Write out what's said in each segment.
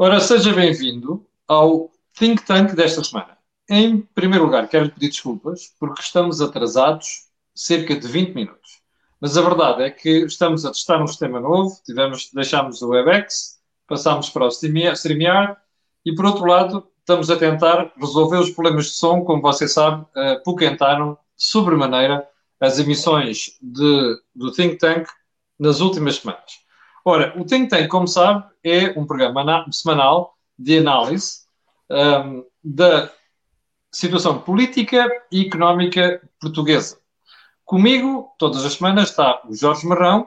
Ora, seja bem-vindo ao Think Tank desta semana. Em primeiro lugar, quero pedir desculpas porque estamos atrasados cerca de 20 minutos. Mas a verdade é que estamos a testar um sistema novo, tivemos, deixámos o WebEx, passámos para o StreamYard e, por outro lado, estamos a tentar resolver os problemas de som, como você sabe, apoquentaram sobremaneira as emissões de, do Think Tank nas últimas semanas. Ora, o Think Tank, como sabe, é um programa semanal de análise um, da situação política e económica portuguesa. Comigo, todas as semanas, está o Jorge Marrão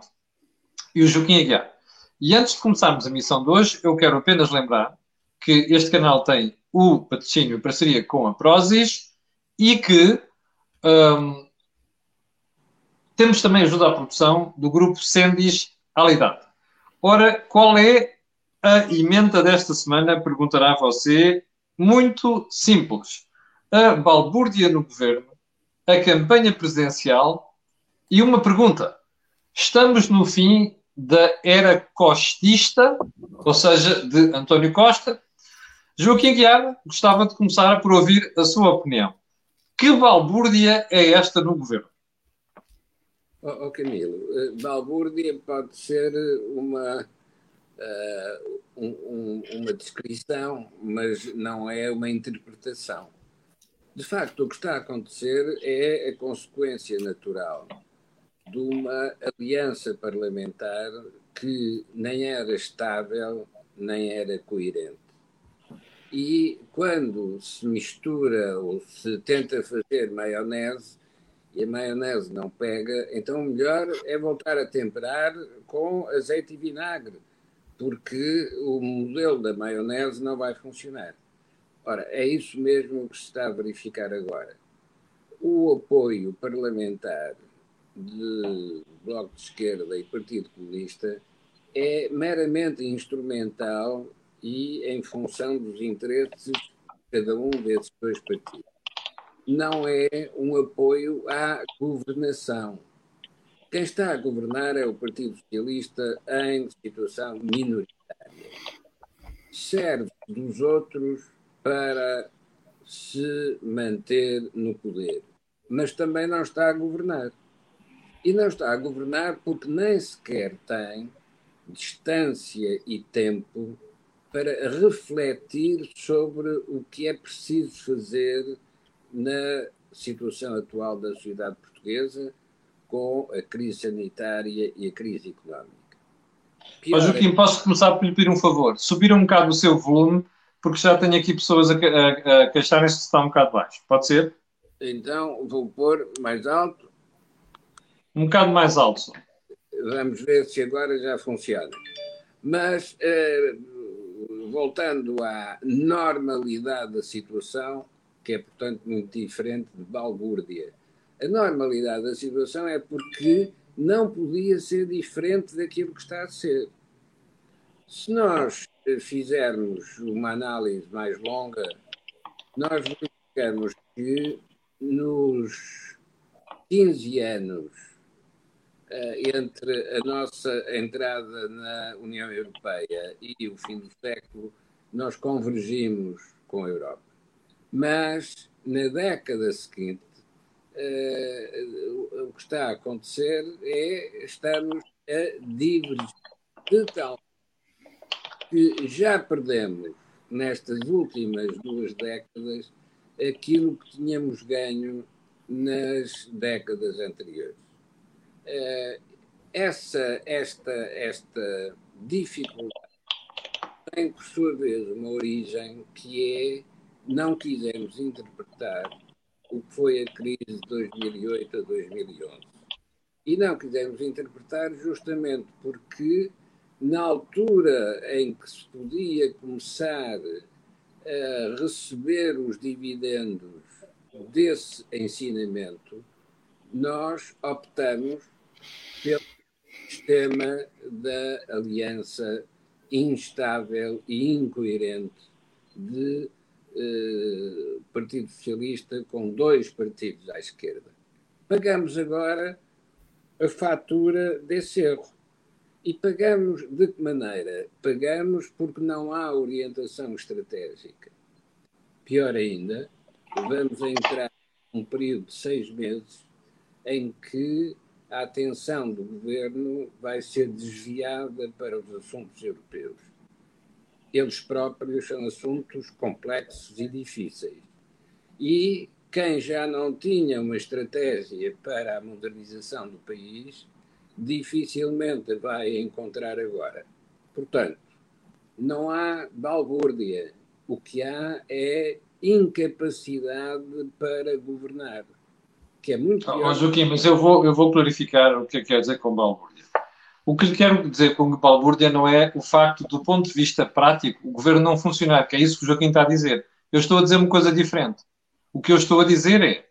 e o Joaquim Aguiar. E antes de começarmos a missão de hoje, eu quero apenas lembrar que este canal tem o patrocínio e parceria com a Prozis e que um, temos também ajuda à produção do grupo Sendis Alidade. Ora, qual é a emenda desta semana? Perguntará você. Muito simples. A balbúrdia no governo, a campanha presidencial e uma pergunta. Estamos no fim da era costista, ou seja, de António Costa. Joaquim Guiara, gostava de começar por ouvir a sua opinião. Que balbúrdia é esta no governo? Oh, oh Camilo, uh, balbúrdia pode ser uma, uh, um, uma descrição, mas não é uma interpretação. De facto, o que está a acontecer é a consequência natural de uma aliança parlamentar que nem era estável, nem era coerente. E quando se mistura ou se tenta fazer maionese, e a maionese não pega, então o melhor é voltar a temperar com azeite e vinagre, porque o modelo da maionese não vai funcionar. Ora, é isso mesmo que se está a verificar agora. O apoio parlamentar de Bloco de Esquerda e Partido Comunista é meramente instrumental e em função dos interesses de cada um desses dois partidos não é um apoio à governação. Quem está a governar é o Partido Socialista em situação minoritária. Serve dos outros para se manter no poder, mas também não está a governar. E não está a governar porque nem sequer tem distância e tempo para refletir sobre o que é preciso fazer na situação atual da sociedade portuguesa com a crise sanitária e a crise económica. Pior oh, Joaquim, é... posso começar por lhe pedir um favor? Subir um bocado o seu volume, porque já tenho aqui pessoas a, a, a queixarem-se que está um bocado baixo. Pode ser? Então vou pôr mais alto. Um bocado mais alto. Vamos ver se agora já funciona. Mas, eh, voltando à normalidade da situação, que é, portanto, muito diferente de balbúrdia. A normalidade da situação é porque não podia ser diferente daquilo que está a ser. Se nós fizermos uma análise mais longa, nós verificamos que nos 15 anos uh, entre a nossa entrada na União Europeia e o fim do século, nós convergimos com a Europa. Mas na década seguinte, uh, o que está a acontecer é estamos a divergir de tal que já perdemos nestas últimas duas décadas aquilo que tínhamos ganho nas décadas anteriores. Uh, essa, esta, esta dificuldade tem, por sua vez, uma origem que é não quisemos interpretar o que foi a crise de 2008 a 2011. E não quisemos interpretar justamente porque, na altura em que se podia começar a receber os dividendos desse ensinamento, nós optamos pelo sistema da aliança instável e incoerente de eh, Partido Socialista com dois partidos à esquerda. Pagamos agora a fatura desse erro. E pagamos de que maneira? Pagamos porque não há orientação estratégica. Pior ainda, vamos entrar num período de seis meses em que a atenção do governo vai ser desviada para os assuntos europeus. Eles próprios são assuntos complexos e difíceis. E quem já não tinha uma estratégia para a modernização do país, dificilmente vai encontrar agora. Portanto, não há balbúrdia. O que há é incapacidade para governar que é muito. Oh, Joaquim, mas eu vou, eu vou clarificar o que é que quer dizer com balbúrdia. O que quero dizer com balbúrdia não é o facto, do ponto de vista prático, o governo não funcionar, que é isso que o Joaquim está a dizer. Eu estou a dizer uma coisa diferente. O que eu estou a dizer é: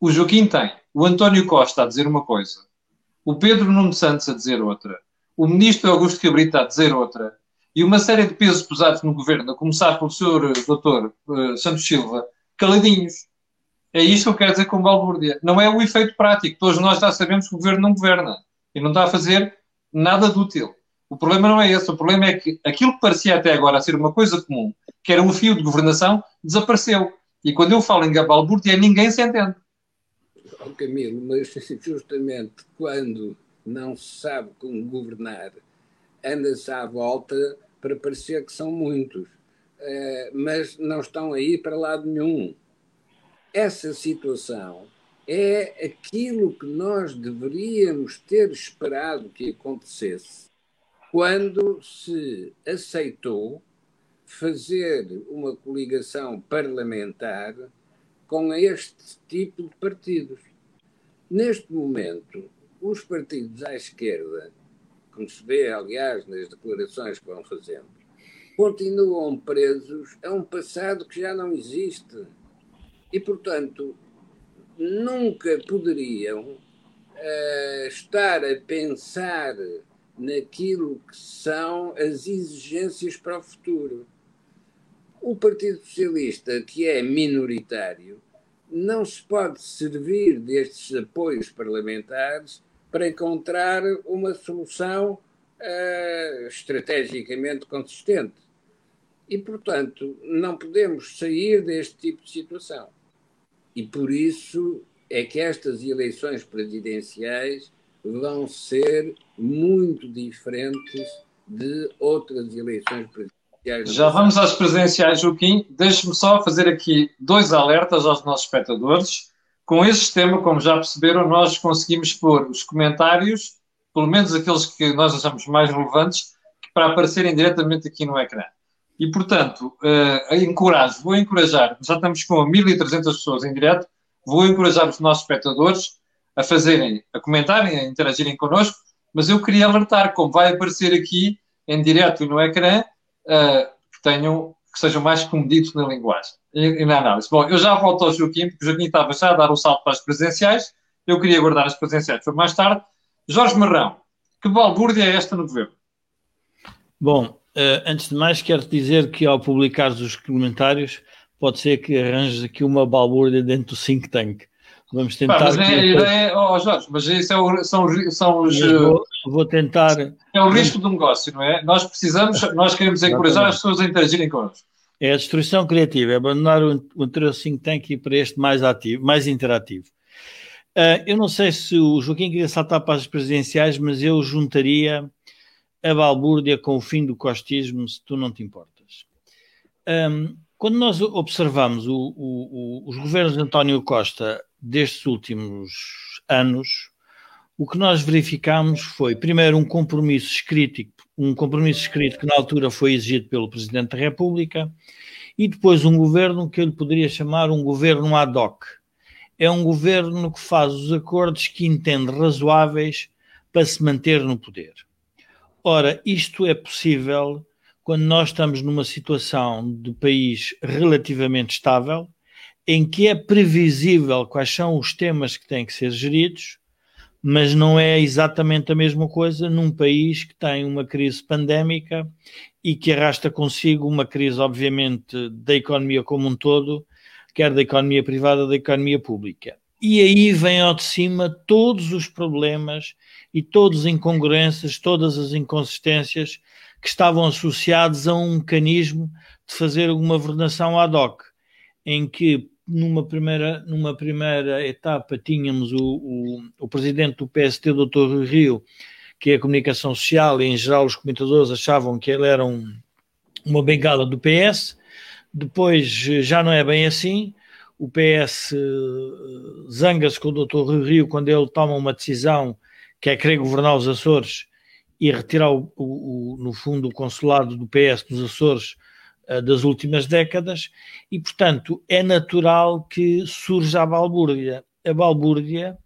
o Joaquim tem, o António Costa a dizer uma coisa, o Pedro Nuno Santos a dizer outra, o ministro Augusto Cabrita a dizer outra, e uma série de pesos pesados no governo, a começar pelo Sr. Dr. Uh, Santos Silva, caladinhos. É isto que eu quero dizer com balbúrdia. Não é o efeito prático. Todos nós já sabemos que o governo não governa e não está a fazer nada de útil. O problema não é esse. O problema é que aquilo que parecia até agora ser uma coisa comum, que era um fio de governação, desapareceu. E quando eu falo em balbúrdia, ninguém se entende. Oh, Camilo, mas justamente quando não se sabe como governar, anda-se à volta para parecer que são muitos. Uh, mas não estão aí para lado nenhum essa situação é aquilo que nós deveríamos ter esperado que acontecesse quando se aceitou fazer uma coligação parlamentar com este tipo de partidos. Neste momento, os partidos à esquerda, como se vê, aliás, nas declarações que vão fazendo, continuam presos a um passado que já não existe e, portanto, nunca poderiam uh, estar a pensar naquilo que são as exigências para o futuro. O Partido Socialista, que é minoritário, não se pode servir destes apoios parlamentares para encontrar uma solução uh, estrategicamente consistente. E, portanto, não podemos sair deste tipo de situação. E por isso é que estas eleições presidenciais vão ser muito diferentes de outras eleições presidenciais. Já vamos às presidenciais, Joaquim. Deixe-me só fazer aqui dois alertas aos nossos espectadores. Com este tema, como já perceberam, nós conseguimos pôr os comentários, pelo menos aqueles que nós achamos mais relevantes, para aparecerem diretamente aqui no ecrã. E, portanto, uh, encorajo, vou encorajar, já estamos com 1.300 pessoas em direto, vou encorajar os nossos espectadores a fazerem, a comentarem, a interagirem connosco, mas eu queria alertar, como vai aparecer aqui em direto no ecrã, uh, que tenham, que sejam mais comedidos na linguagem e, e, na análise. Bom, eu já volto ao Joaquim, porque o Joaquim estava já a dar o um salto para as presenciais, eu queria guardar as presenciais para mais tarde. Jorge Marrão, que balbúrdia é esta no governo? Bom, Uh, antes de mais, quero dizer que ao publicares os comentários, pode ser que arranjes aqui uma balbúrdia dentro do think tank. Vamos tentar. Pá, mas é, a ideia, oh Jorge, mas isso é o, são, são os. Vou, vou, tentar. É o risco do negócio, não é? Nós precisamos, nós queremos encorajar as pessoas a interagirem connosco. É a destruição criativa, é abandonar o, o anterior think tank e para este mais ativo, mais interativo. Uh, eu não sei se o Joaquim queria saltar para as presidenciais, mas eu juntaria a balbúrdia com o fim do costismo, se tu não te importas. Um, quando nós observamos o, o, o, os governos de António Costa destes últimos anos, o que nós verificamos foi, primeiro, um compromisso escrito, um compromisso escrito que na altura foi exigido pelo Presidente da República, e depois um governo que eu lhe poderia chamar um governo ad hoc. É um governo que faz os acordos que entende razoáveis para se manter no poder. Ora, isto é possível quando nós estamos numa situação de país relativamente estável, em que é previsível quais são os temas que têm que ser geridos, mas não é exatamente a mesma coisa num país que tem uma crise pandémica e que arrasta consigo uma crise, obviamente, da economia como um todo, quer da economia privada, da economia pública. E aí vem ao de cima todos os problemas e todas as incongruências, todas as inconsistências que estavam associadas a um mecanismo de fazer uma governação ad hoc, em que numa primeira, numa primeira etapa tínhamos o, o, o presidente do PST, Dr. Rio, que é a comunicação social, e em geral os comentadores achavam que ele era um, uma bengala do PS. Depois já não é bem assim. O PS uh, zanga-se com o Dr. Rio quando ele toma uma decisão que é querer governar os Açores e retirar, o, o, no fundo, o consulado do PS nos Açores uh, das últimas décadas. E, portanto, é natural que surja a balbúrdia. A balbúrdia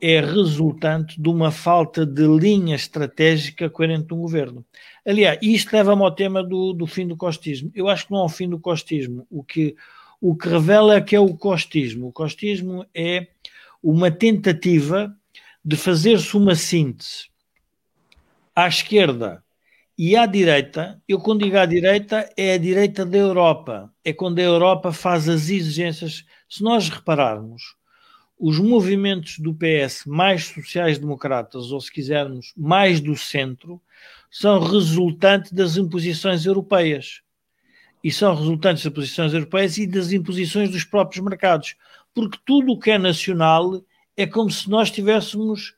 é resultante de uma falta de linha estratégica coerente do governo. Aliás, isto leva-me ao tema do, do, fim do costismo. Eu acho que não é o fim do costismo. O que, o que revela é que é o costismo. O costismo é uma tentativa de fazer-se uma síntese à esquerda e à direita. Eu, quando digo à direita, é a direita da Europa. É quando a Europa faz as exigências. Se nós repararmos, os movimentos do PS mais sociais-democratas, ou se quisermos, mais do centro, são resultante das imposições europeias. E são resultantes das imposições europeias e das imposições dos próprios mercados. Porque tudo o que é nacional é como se nós tivéssemos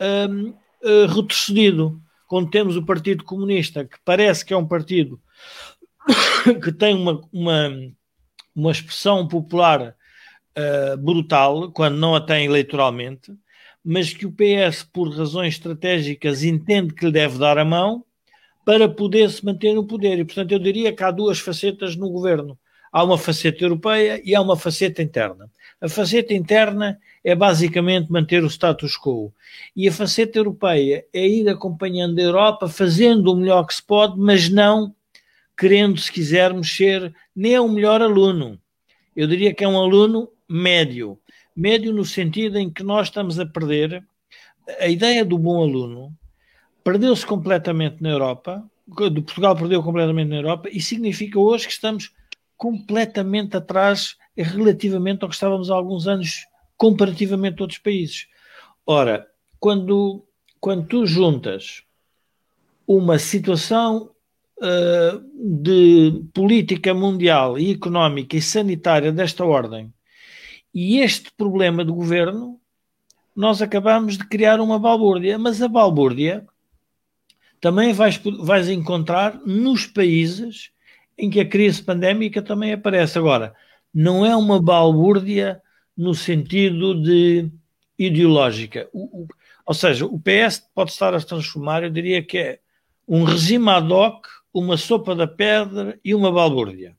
um, uh, eh, retrocedido. Quando temos o Partido Comunista, que parece que é um partido que tem uma, uma, uma expressão popular uh, brutal, quando não a tem eleitoralmente, mas que o PS, por razões estratégicas, entende que lhe deve dar a mão para poder se manter no poder. E, portanto, eu diria que há duas facetas no governo. Há uma faceta europeia e há uma faceta interna. A faceta interna é basicamente manter o status quo. E a faceta europeia é ir acompanhando a Europa, fazendo o melhor que se pode, mas não querendo, se quisermos, ser nem o melhor aluno. Eu diria que é um aluno médio. Médio no sentido em que nós estamos a perder a ideia do bom aluno perdeu-se completamente na Europa, Portugal perdeu completamente na Europa e significa hoje que estamos completamente atrás relativamente ao que estávamos há alguns anos comparativamente a outros países. Ora, quando, quando tu juntas uma situação uh, de política mundial e económica e sanitária desta ordem e este problema do governo, nós acabamos de criar uma balbúrdia, mas a balbúrdia também vais, vais encontrar nos países em que a crise pandémica também aparece. Agora, não é uma balbúrdia no sentido de ideológica. O, o, ou seja, o PS pode estar a transformar, eu diria que é um regime ad hoc, uma sopa da pedra e uma balbúrdia.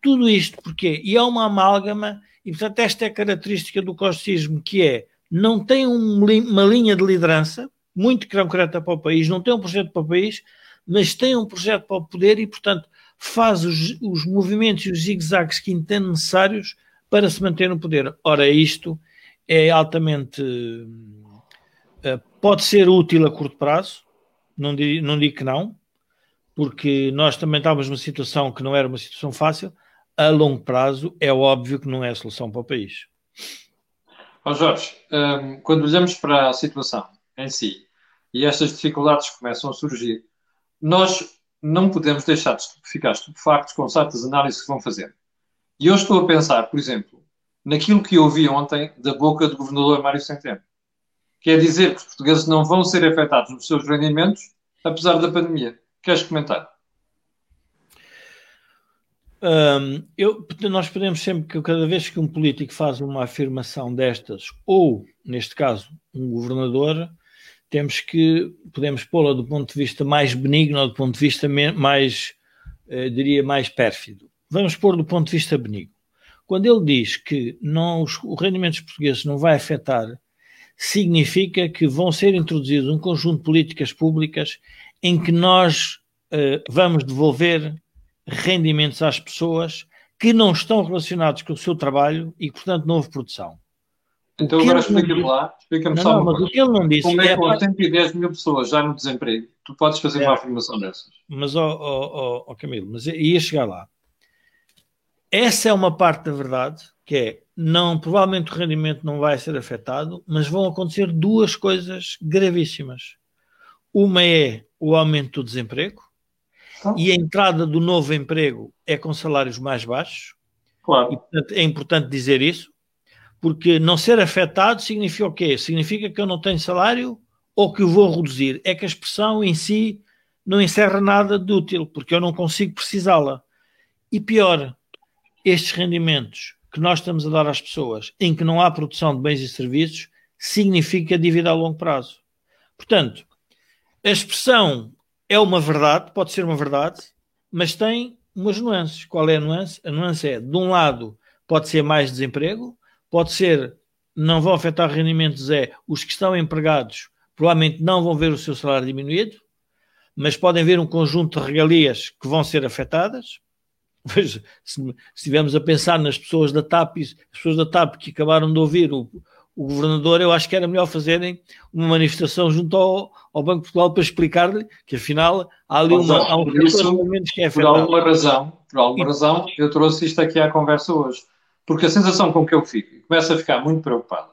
Tudo isto porque E é uma amálgama e, portanto, esta é a característica do costismo, que é, não tem um, uma linha de liderança muito concreta para o país, não tem um projeto para o país, mas tem um projeto para o poder e, portanto, faz os, os movimentos e os zigue-zagues que entende necessários para se manter no poder. Ora, isto é altamente. Uh, pode ser útil a curto prazo, não digo, não digo que não, porque nós também estávamos numa situação que não era uma situação fácil, a longo prazo, é óbvio que não é a solução para o país. Oh Jorge, um, quando olhamos para a situação em si e estas dificuldades começam a surgir, nós não podemos deixar de ficar estupefactos com certas análises que vão fazer. E eu estou a pensar, por exemplo, naquilo que eu ouvi ontem da boca do governador Mário Centeno. Quer dizer que os portugueses não vão ser afetados nos seus rendimentos, apesar da pandemia. Queres comentar? Um, eu, nós podemos sempre que cada vez que um político faz uma afirmação destas, ou neste caso um governador, temos que podemos pô-la do ponto de vista mais benigno ou do ponto de vista mais, eh, diria, mais pérfido. Vamos pôr do ponto de vista benigno. Quando ele diz que não, os, o rendimento dos portugueses não vai afetar, significa que vão ser introduzidos um conjunto de políticas públicas em que nós eh, vamos devolver rendimentos às pessoas que não estão relacionados com o seu trabalho e, portanto, não houve produção. Então agora explica-me lá, explica-me só uma coisa. O que ele não disse Como é que com 110 mil pessoas já no desemprego, tu podes fazer é. uma afirmação dessas? Mas, ó oh, oh, oh, Camilo, mas ia chegar lá. Essa é uma parte da verdade, que é não, provavelmente o rendimento não vai ser afetado, mas vão acontecer duas coisas gravíssimas. Uma é o aumento do desemprego então. e a entrada do novo emprego é com salários mais baixos. Claro. E, portanto, é importante dizer isso, porque não ser afetado significa o quê? Significa que eu não tenho salário ou que eu vou reduzir. É que a expressão em si não encerra nada de útil, porque eu não consigo precisá-la. E pior, estes rendimentos que nós estamos a dar às pessoas em que não há produção de bens e serviços significa dívida a longo prazo. Portanto, a expressão é uma verdade, pode ser uma verdade, mas tem umas nuances. Qual é a nuance? A nuance é, de um lado, pode ser mais desemprego, pode ser, não vão afetar rendimentos, é os que estão empregados provavelmente não vão ver o seu salário diminuído, mas podem ver um conjunto de regalias que vão ser afetadas. Se, estivermos a pensar nas pessoas da TAP, as pessoas da TAP que acabaram de ouvir o, o governador, eu acho que era melhor fazerem uma manifestação junto ao, ao Banco de Portugal para explicar-lhe que afinal há ali uma, há um isso, que é afetado. Por alguma razão, por alguma razão, eu trouxe isto aqui à conversa hoje. Porque a sensação com que eu fico, começo a ficar muito preocupado,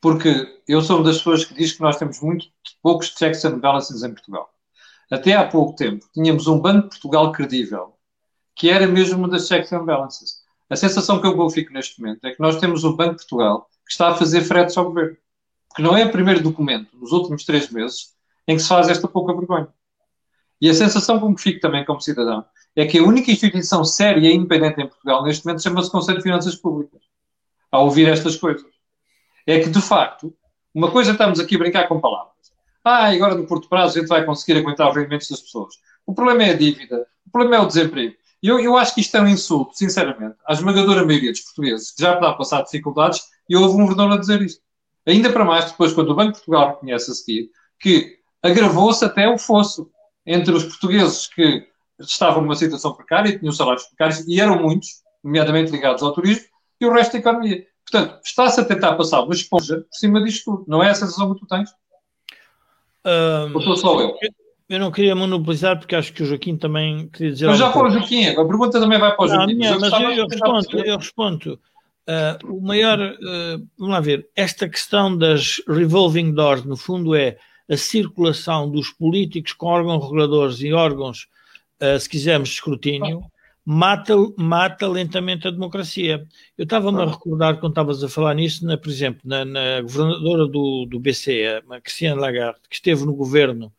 porque eu sou uma das pessoas que diz que nós temos muito poucos checks and balances em Portugal. Até há pouco tempo tínhamos um Banco de Portugal credível, que era mesmo uma das checks and balances. A sensação que eu fico neste momento é que nós temos um Banco de Portugal que está a fazer fretes ao governo. Porque não é o primeiro documento, nos últimos três meses, em que se faz esta pouca vergonha. E a sensação com que fico também como cidadão é que a única instituição séria e independente em Portugal neste momento chama-se Conselho de Finanças Públicas. A ouvir estas coisas. É que, de facto, uma coisa estamos aqui a brincar com palavras. Ah, agora no curto prazo a gente vai conseguir aguentar os rendimentos das pessoas. O problema é a dívida, o problema é o desemprego. Eu, eu acho que isto é um insulto, sinceramente, à esmagadora maioria dos portugueses que já está a passar dificuldades e houve um governador a dizer isto. Ainda para mais depois, quando o Banco de Portugal reconhece a seguir, que agravou-se até o fosso entre os portugueses que estavam numa situação precária e tinham salários precários, e eram muitos, nomeadamente ligados ao turismo, e o resto da economia. Portanto, está-se a tentar passar uma esponja por cima disto tudo. Não é a sensação que tu tens? Um, Ou sou só eu? Eu não queria monopolizar porque acho que o Joaquim também queria dizer. Mas já foi o Joaquim, a pergunta também vai para o Joaquim. Não, mas, eu, eu, respondo, eu respondo. Uh, o maior, uh, vamos lá ver, esta questão das revolving doors, no fundo, é a circulação dos políticos com órgãos reguladores e órgãos, uh, se quisermos, de escrutínio, mata, mata lentamente a democracia. Eu estava-me a recordar, quando estavas a falar nisso, na, por exemplo, na, na governadora do, do BCE, a Christiane Lagarde, que esteve no governo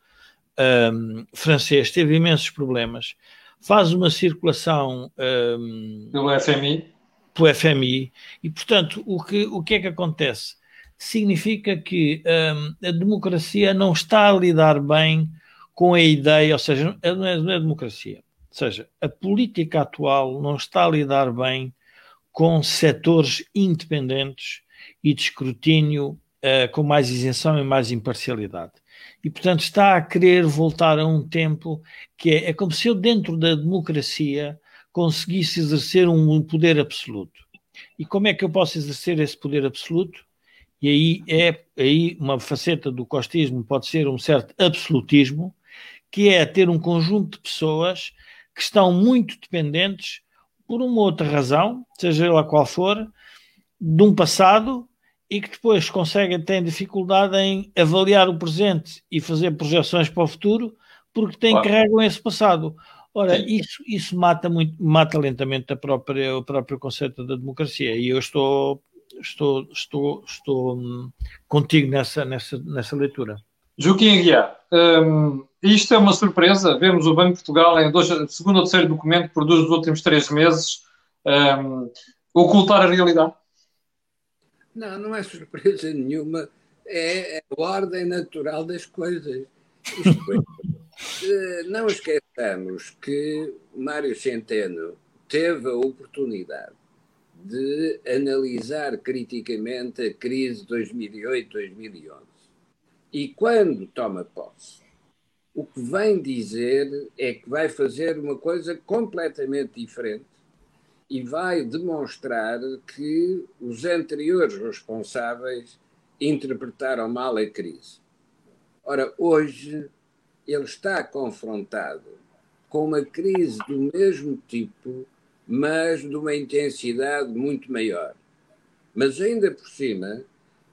um, francês, teve imensos problemas, faz uma circulação um, pelo FMI. Pelo FMI, e portanto, o que, o que é que acontece? Significa que um, a democracia não está a lidar bem com a ideia, ou seja, não é, não é democracia. Ou seja, a política atual não está a lidar bem com setores independentes e de escrutínio uh, com mais isenção e mais imparcialidade e, portanto, está a querer voltar a um tempo que é, é como se eu, dentro da democracia, conseguisse exercer um poder absoluto. E como é que eu posso exercer esse poder absoluto? E aí é aí uma faceta do costismo pode ser um certo absolutismo, que é ter um conjunto de pessoas que estão muito dependentes por uma outra razão, seja ela qual for, de um passado e que depois conseguem, têm dificuldade em avaliar o presente e fazer projeções para o futuro, porque têm, claro. carregam esse passado. Ora, isso, isso mata, muito, mata lentamente a própria, o próprio conceito da democracia, e eu estou, estou, estou, estou hum, contigo nessa, nessa, nessa leitura. Joaquim Aguiar, hum, isto é uma surpresa. Vemos o Banco de Portugal, em dois, segundo ou terceiro documento que produz nos últimos três meses, hum, ocultar a realidade. Não, não é surpresa nenhuma. É a ordem natural das coisas. Isto é, não esqueçamos que Mário Centeno teve a oportunidade de analisar criticamente a crise de 2008-2011. E quando toma posse, o que vem dizer é que vai fazer uma coisa completamente diferente e vai demonstrar que os anteriores responsáveis interpretaram mal a crise. Ora, hoje ele está confrontado com uma crise do mesmo tipo, mas de uma intensidade muito maior. Mas ainda por cima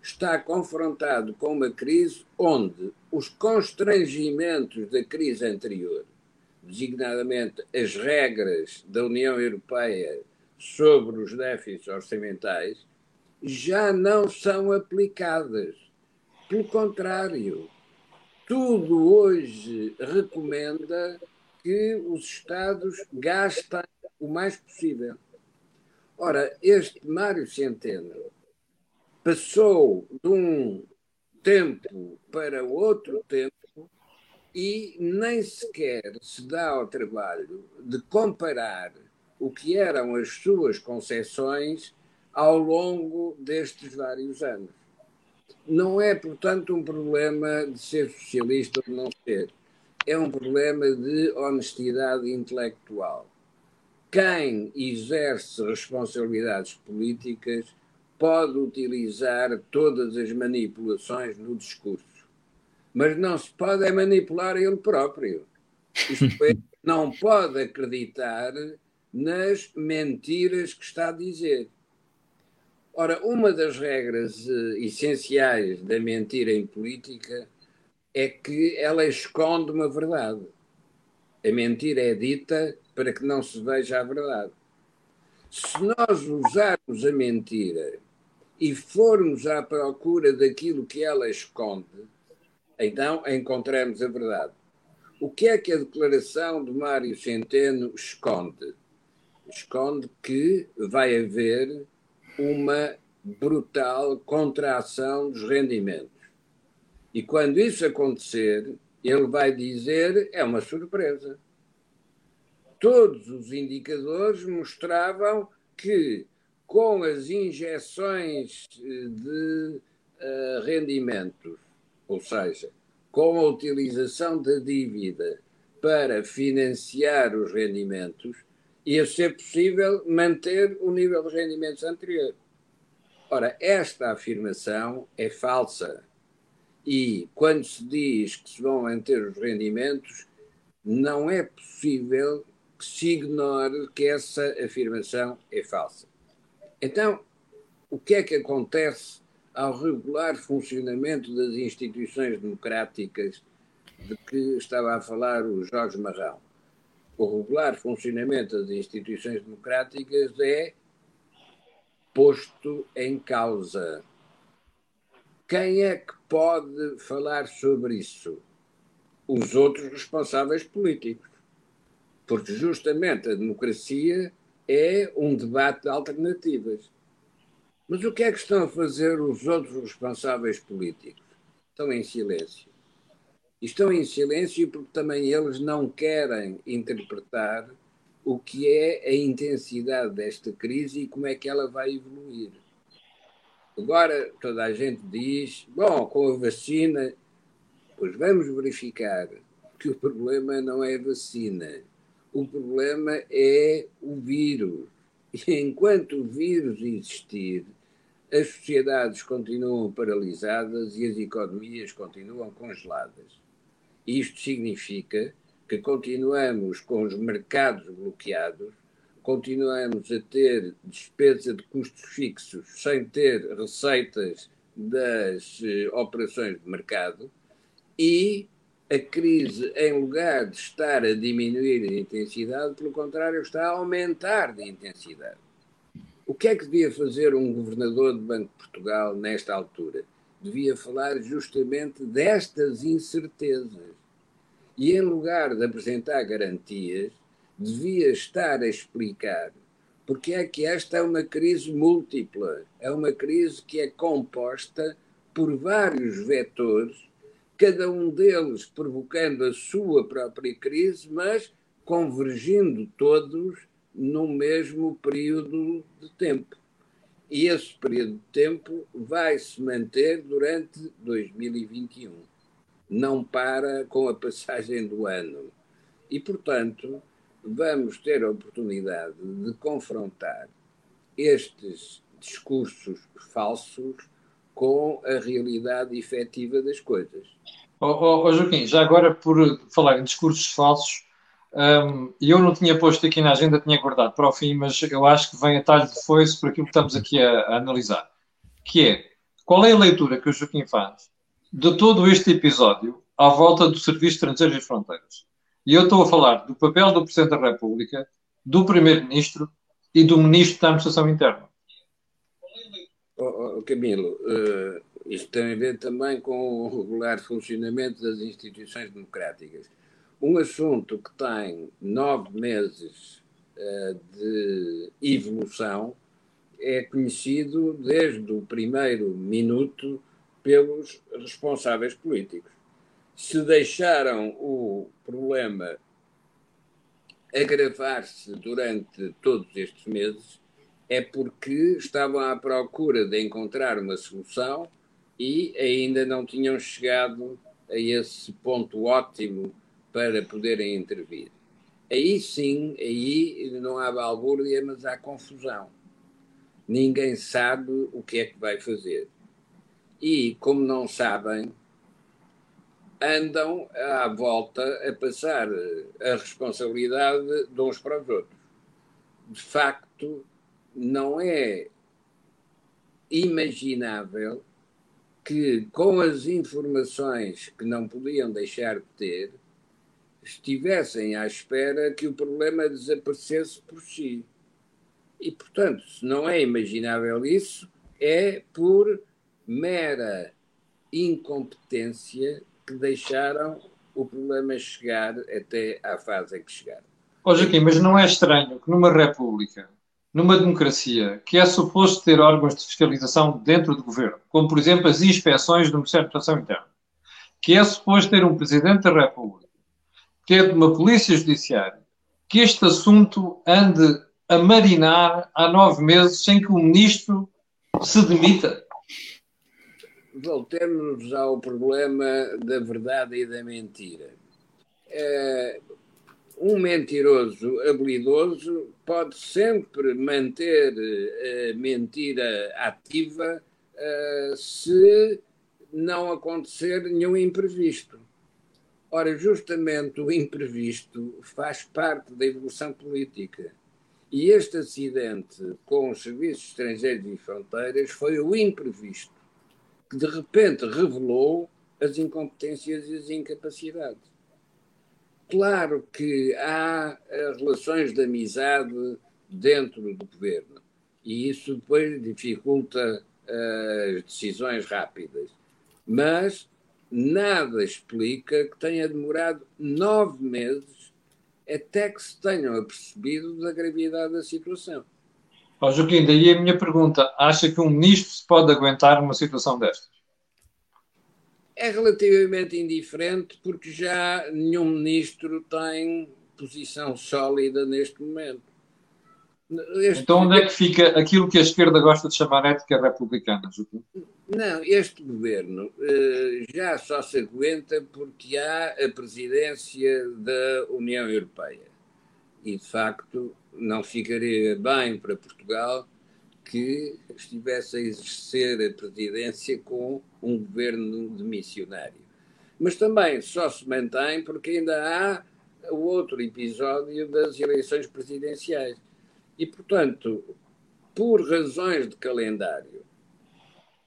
está confrontado com uma crise onde os constrangimentos da crise anterior, designadamente as regras da União Europeia sobre os déficits orçamentais, já não são aplicadas. Pelo contrário, tudo hoje recomenda que os Estados gastem o mais possível. Ora, este Mário Centeno passou de um tempo para outro tempo e nem sequer se dá ao trabalho de comparar o que eram as suas concessões ao longo destes vários anos. Não é, portanto, um problema de ser socialista ou de não ser. É um problema de honestidade intelectual. Quem exerce responsabilidades políticas pode utilizar todas as manipulações no discurso, mas não se pode é manipular ele próprio. Isto é, não pode acreditar nas mentiras que está a dizer. Ora, uma das regras uh, essenciais da mentira em política é que ela esconde uma verdade. A mentira é dita para que não se veja a verdade. Se nós usarmos a mentira e formos à procura daquilo que ela esconde, então encontramos a verdade. O que é que a declaração de Mário Centeno esconde? Esconde que vai haver uma brutal contração dos rendimentos. E quando isso acontecer, ele vai dizer: é uma surpresa. Todos os indicadores mostravam que, com as injeções eh, de uh, rendimentos, ou seja, com a utilização da dívida para financiar os rendimentos, ia ser possível manter o nível de rendimentos anterior. Ora, esta afirmação é falsa. E quando se diz que se vão manter os rendimentos, não é possível que se ignore que essa afirmação é falsa. Então, o que é que acontece ao regular funcionamento das instituições democráticas de que estava a falar o Jorge Marrão? O regular funcionamento das instituições democráticas é posto em causa. Quem é que pode falar sobre isso? Os outros responsáveis políticos. Porque justamente a democracia é um debate de alternativas. Mas o que é que estão a fazer os outros responsáveis políticos? Estão em silêncio estão em silêncio porque também eles não querem interpretar o que é a intensidade desta crise e como é que ela vai evoluir. Agora toda a gente diz, bom, com a vacina, pois vamos verificar que o problema não é a vacina, o problema é o vírus. E enquanto o vírus existir, as sociedades continuam paralisadas e as economias continuam congeladas. Isto significa que continuamos com os mercados bloqueados, continuamos a ter despesa de custos fixos sem ter receitas das eh, operações de mercado e a crise, em lugar de estar a diminuir de intensidade, pelo contrário, está a aumentar de intensidade. O que é que devia fazer um governador do Banco de Portugal nesta altura? Devia falar justamente destas incertezas e, em lugar de apresentar garantias, devia estar a explicar porque é que esta é uma crise múltipla, é uma crise que é composta por vários vetores, cada um deles provocando a sua própria crise, mas convergindo todos no mesmo período de tempo. E esse período de tempo vai se manter durante 2021 não para com a passagem do ano. E, portanto, vamos ter a oportunidade de confrontar estes discursos falsos com a realidade efetiva das coisas. Oh, oh, oh, Joaquim, já agora por falar em discursos falsos, Um, eu não tinha posto aqui na agenda, tinha guardado para o fim, mas eu acho que vem a talho de foice por aquilo que estamos aqui a, a analisar. Que é, qual é a leitura que o Joaquim faz de todo este episódio à volta do Serviço Estrangeiros e Fronteiras? E eu estou a falar do papel do Presidente da República, do Primeiro-Ministro e do Ministro da Administração Interna. Oh, oh, Camilo, uh, isto tem a ver também com o regular funcionamento das instituições democráticas. Um assunto que tem nove meses uh, de evolução é conhecido desde o primeiro minuto pelos responsáveis políticos. Se deixaram o problema agravar-se durante todos estes meses, é porque estavam à procura de encontrar uma solução e ainda não tinham chegado a esse ponto ótimo para poderem intervir. Aí sim, aí não há balbúrdia, mas há confusão. Ninguém sabe o que é que vai fazer. E, como não sabem, andam à volta a passar a responsabilidade de uns para os outros. De facto, não é imaginável que, com as informações que não podiam deixar de ter, estivessem à espera que o problema desaparecesse por si. E, portanto, se não é imaginável isso, é por mera incompetência que deixaram o problema chegar até à fase em que chegaram. Ó Joaquim, mas não é estranho que numa república, numa democracia, que é suposto ter órgãos de fiscalização dentro do governo, como por exemplo as inspeções do Ministério da Administração Interna, que é suposto ter um Presidente da República, ter uma Polícia Judiciária, que este assunto ande a marinar há nove meses sem que o Ministro se demita? Voltemos ao problema da verdade e da mentira. É, um mentiroso habilidoso pode sempre manter a mentira ativa uh, se não acontecer nenhum imprevisto. Ora, justamente o imprevisto faz parte da evolução política. E este acidente com os serviços estrangeiros e fronteiras foi o imprevisto que de repente revelou as incompetências e as incapacidades. Claro que há eh, relações de amizade dentro do governo e isso depois dificulta uh, as decisões rápidas. Mas nada explica que tenha demorado nove meses até que se tenham apercebido da gravidade da situação. Oh, Joaquim, daí a minha pergunta: acha que um ministro se pode aguentar uma situação destas? É relativamente indiferente, porque já nenhum ministro tem posição sólida neste momento. Este... Então, onde é que fica aquilo que a esquerda gosta de chamar ética republicana, Joaquim? Não, este governo uh, já só se aguenta porque há a presidência da União Europeia. E, de facto, não ficaria bem para Portugal que estivesse a exercer a presidência com um governo de missionário. Mas também só se mantém porque ainda há o outro episódio das eleições presidenciais. E, portanto, por razões de calendário,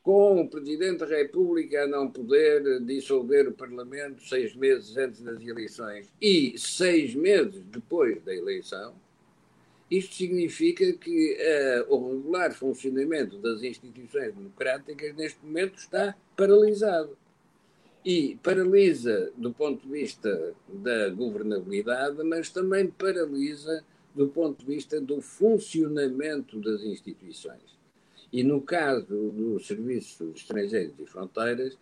com o Presidente da República a não poder dissolver o Parlamento seis meses antes das eleições e seis meses depois da eleição, isto significa que uh, o regular funcionamento das instituições democráticas neste momento está paralisado. E paralisa do ponto de vista da governabilidade, mas também paralisa do ponto de vista do funcionamento das instituições. E no caso do Serviço Estrangeiros e Fronteiras,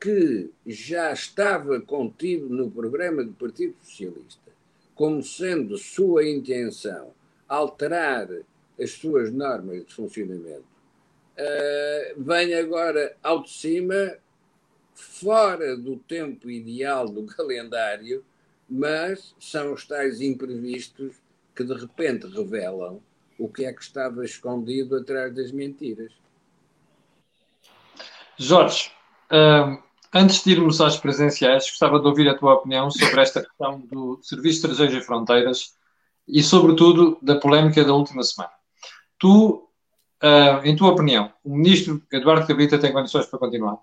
que já estava contido no programa do Partido Socialista, como sendo sua intenção alterar as suas normas de funcionamento, uh, vem agora ao de cima, fora do tempo ideal do calendário, mas são os tais imprevistos que de repente revelam o que é que estava escondido atrás das mentiras. Jorge, uh, Antes de irmos às presenciais, gostava de ouvir a tua opinião sobre esta questão do Serviço de Estrangeiros e Fronteiras e, sobretudo, da polémica da última semana. Tu, uh, em tua opinião, o ministro Eduardo Cabrita tem condições para continuar?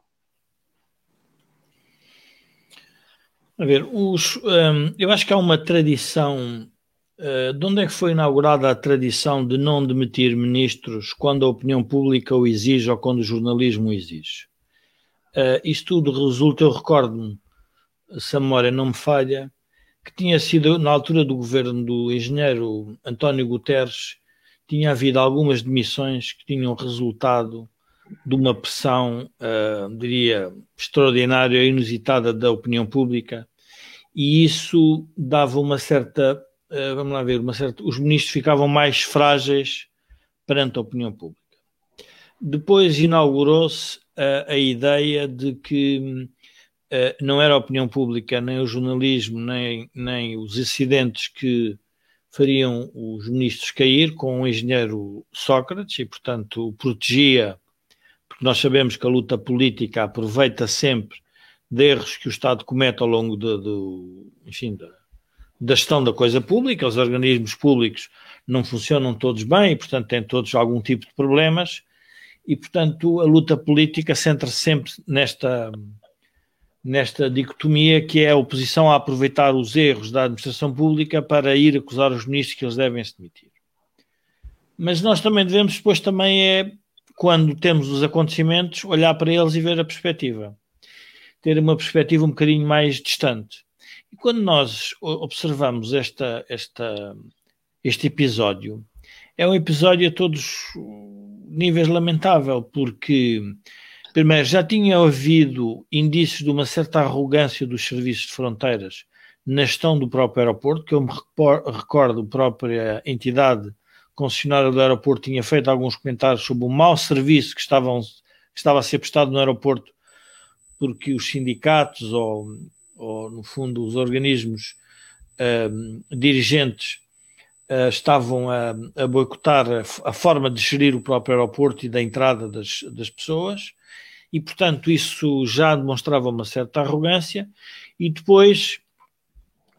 A ver, os, um, eu acho que há uma tradição. Uh, de onde é que foi inaugurada a tradição de não demitir ministros quando a opinião pública o exige ou quando o jornalismo o exige? Uh, isto tudo resulta, eu recordo-me, se a memória não me falha, que tinha sido na altura do governo do engenheiro António Guterres, tinha havido algumas demissões que tinham resultado de uma pressão, uh, diria, extraordinária e inusitada da opinião pública e isso dava uma certa, uh, vamos lá ver, uma certa, os ministros ficavam mais frágeis perante a opinião pública. Depois inaugurou-se uh, a ideia de que uh, não era a opinião pública, nem o jornalismo, nem, nem os acidentes que fariam os ministros cair com o engenheiro Sócrates e, portanto, o protegia, porque nós sabemos que a luta política aproveita sempre de erros que o Estado comete ao longo enfim, da, da gestão da coisa pública. Os organismos públicos não funcionam todos bem e, portanto, têm todos algum tipo de problemas. E, portanto, a luta política centra-se sempre nesta, nesta dicotomia que é a oposição a aproveitar os erros da administração pública para ir acusar os ministros que eles devem se demitir. Mas nós também devemos, depois, também é, quando temos os acontecimentos, olhar para eles e ver a perspectiva ter uma perspectiva um bocadinho mais distante. E quando nós observamos esta, esta, este episódio, é um episódio a todos níveis lamentável, porque, primeiro, já tinha havido indícios de uma certa arrogância dos serviços de fronteiras na gestão do próprio aeroporto, que eu me recordo, a própria entidade concessionária do aeroporto tinha feito alguns comentários sobre o mau serviço que, estavam, que estava a ser prestado no aeroporto porque os sindicatos ou, ou no fundo, os organismos uh, dirigentes uh, estavam a, a boicotar a, a, forma de gerir o próprio aeroporto e da entrada das, das pessoas, e, portanto, isso já demonstrava uma certa arrogância, e depois.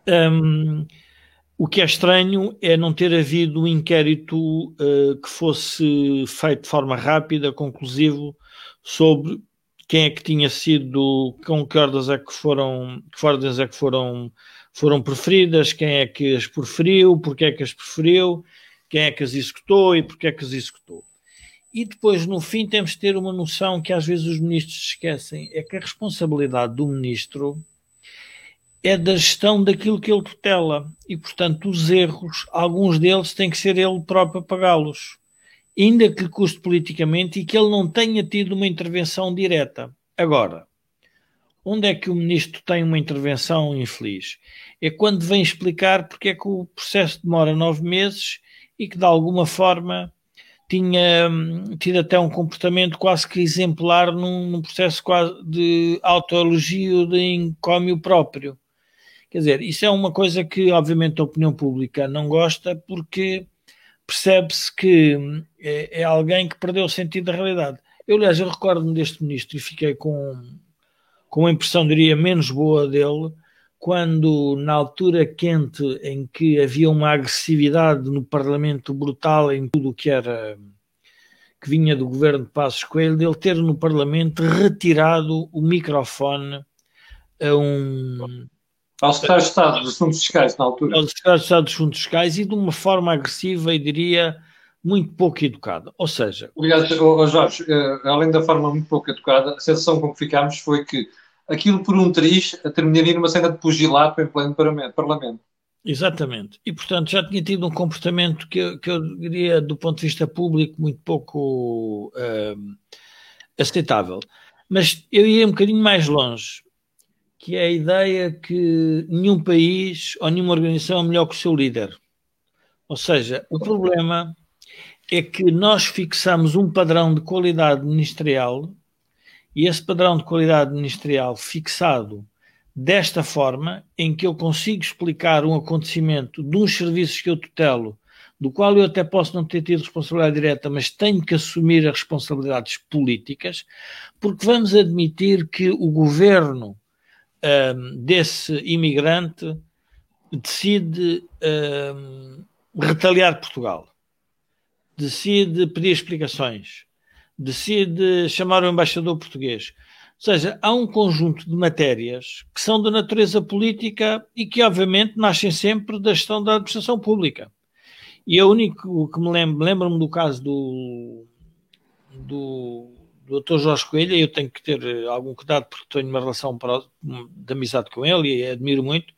Um, o que é estranho é não ter havido um inquérito uh, que fosse feito de forma rápida, conclusivo, sobre quem é que tinha sido, com que ordens é que foram, que ordens é que foram, foram preferidas, quem é que as preferiu, porque é que as preferiu, quem é que as executou e porque é que as executou. E depois, no fim, temos de ter uma noção que às vezes os ministros esquecem, é que a responsabilidade do ministro é da gestão daquilo que ele tutela. E, portanto, os erros, alguns deles têm que ser ele próprio a pagá-los ainda que lhe custe politicamente e que ele não tenha tido uma intervenção direta. Agora, onde é que o ministro tem uma intervenção infeliz? É quando vem explicar porque é que o processo demora nove meses e que de alguma forma tinha hum, tido até um comportamento quase que exemplar num, num processo quase de autoelogio de encómio próprio. Quer dizer, isso é uma coisa que obviamente a opinião pública não gosta porque percebe-se que é, é, alguém que perdeu o sentido da realidade. Eu, aliás, eu recordo-me deste ministro e fiquei com, com uma impressão, diria, menos boa dele, quando, na altura quente em que havia uma agressividade no Parlamento brutal em tudo o que era que vinha do governo de Passos Coelho, dele ter no Parlamento retirado o microfone a um, ao secretário de Estado dos Fundos Fiscais, na altura. Ao secretário de Estado dos Fundos Fiscais e de uma forma agressiva e diria muito pouco educada. Ou seja. Aliás, Jorge, eh, além da forma muito pouco educada, a sensação com que ficámos foi que aquilo por um triz terminaria numa cena de pugilato em pleno parlamento. Exatamente. E, portanto, já tinha tido um comportamento que, eu, que eu diria, do ponto de vista público, muito pouco uh, aceitável. Mas eu ia um bocadinho mais longe que é a ideia que nenhum país ou nenhuma organização é melhor que o seu líder. Ou seja, o problema é que nós fixamos um padrão de qualidade ministerial e esse padrão de qualidade ministerial fixado desta forma, em que eu consigo explicar um acontecimento de uns serviços que eu tutelo do qual eu até posso não ter tido responsabilidade direta, mas tenho que assumir as responsabilidades políticas, porque vamos admitir que o governo um, desse imigrante decide um, retaliar Portugal, decide pedir explicações, decide chamar o embaixador português. Ou seja, há um conjunto de matérias que são de natureza política e que, obviamente, nascem sempre da gestão da administração pública. E é o único que me lembro, lembro-me do caso do, do, do Dr. Jorge Coelho, eu tenho que ter eh, algum cuidado porque tenho uma relação de amizade com ele e admiro muito.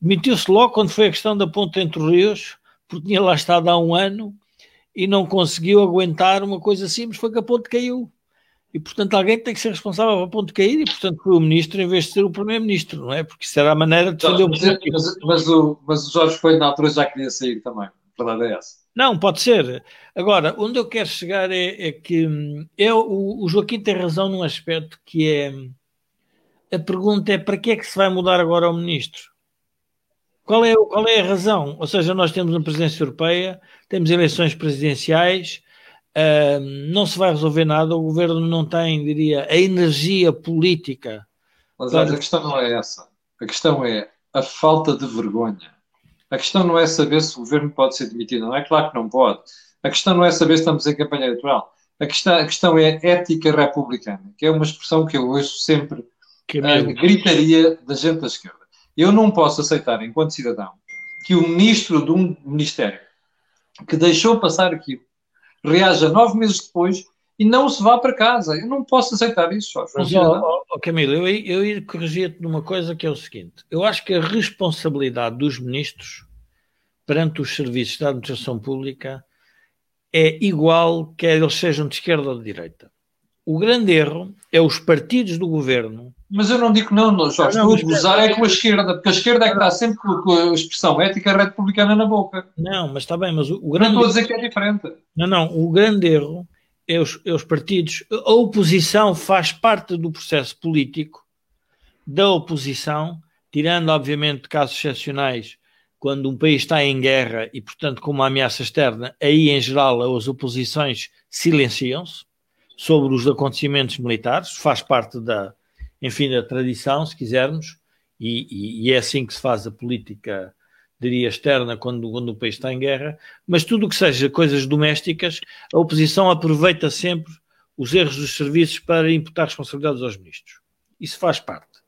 Demitiu-se logo quando foi a questão da ponte entre os rios, porque tinha lá estado há um ano e não conseguiu aguentar uma coisa simples, foi que a ponte caiu. E, portanto, alguém tem que ser responsável para a ponte cair e, portanto, foi o ministro em vez de ser o primeiro-ministro, não é? Porque isso era a maneira de defender o mas, mas, mas, o mas o Jorge foi na altura já queria sair também. A verdade é essa. Não, pode ser. Agora, onde eu quero chegar é, é que hum, é, o, o Joaquim tem razão num aspecto que é a pergunta é para que é que se vai mudar agora o ministro? Qual é, qual é a razão? Ou seja, nós temos uma presidência europeia, temos eleições presidenciais, uh, não se vai resolver nada, o governo não tem, diria, a energia política. Mas para... a questão não é essa. A questão é a falta de vergonha. A questão não é saber se o governo pode ser demitido. Não é claro que não pode. A questão não é saber se estamos em campanha eleitoral. A questão, a questão é ética republicana, que é uma expressão que eu ouço sempre, que a gritaria da gente da esquerda. Eu não posso aceitar, enquanto cidadão, que o ministro de um ministério que deixou passar aquilo reaja nove meses depois e não se vá para casa. Eu não posso aceitar isso. Mas, oh, oh, Camilo, eu, eu ia corrigir-te numa coisa que é o seguinte: eu acho que a responsabilidade dos ministros perante os serviços da administração pública é igual, quer eles sejam de esquerda ou de direita. O grande erro é os partidos do governo mas eu não digo não, não Jorge. A gozar é com a esquerda, porque a esquerda é que está sempre com a expressão ética republicana na boca. Não, mas está bem, mas o, o grande. Não estou a dizer que é diferente. Não, não. O grande erro é os, é os partidos. A oposição faz parte do processo político da oposição, tirando, obviamente, casos excepcionais, quando um país está em guerra e, portanto, com uma ameaça externa, aí, em geral, as oposições silenciam-se sobre os acontecimentos militares, faz parte da enfim, da tradição, se quisermos, e, e, e, é assim que se faz a política, diria, externa quando, quando o país está em guerra, mas tudo o que seja coisas domésticas, a oposição aproveita sempre os erros dos serviços para imputar responsabilidades aos ministros. Isso faz parte.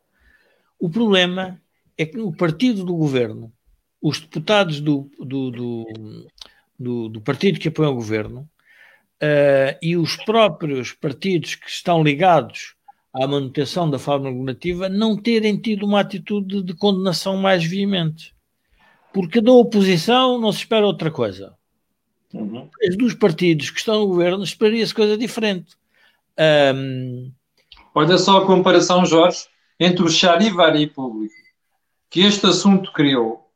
O problema é que o partido do governo, os deputados do, do, do, do, do partido que apoia o governo uh, e os próprios partidos que estão ligados à manutenção da forma normativa não terem tido uma atitude de condenação mais veemente. Porque da oposição não se espera outra coisa. Uhum. Dos partidos que estão no governo esperaria-se coisa diferente. Um... Olha só a comparação, Jorge, entre o charivari público que este assunto criou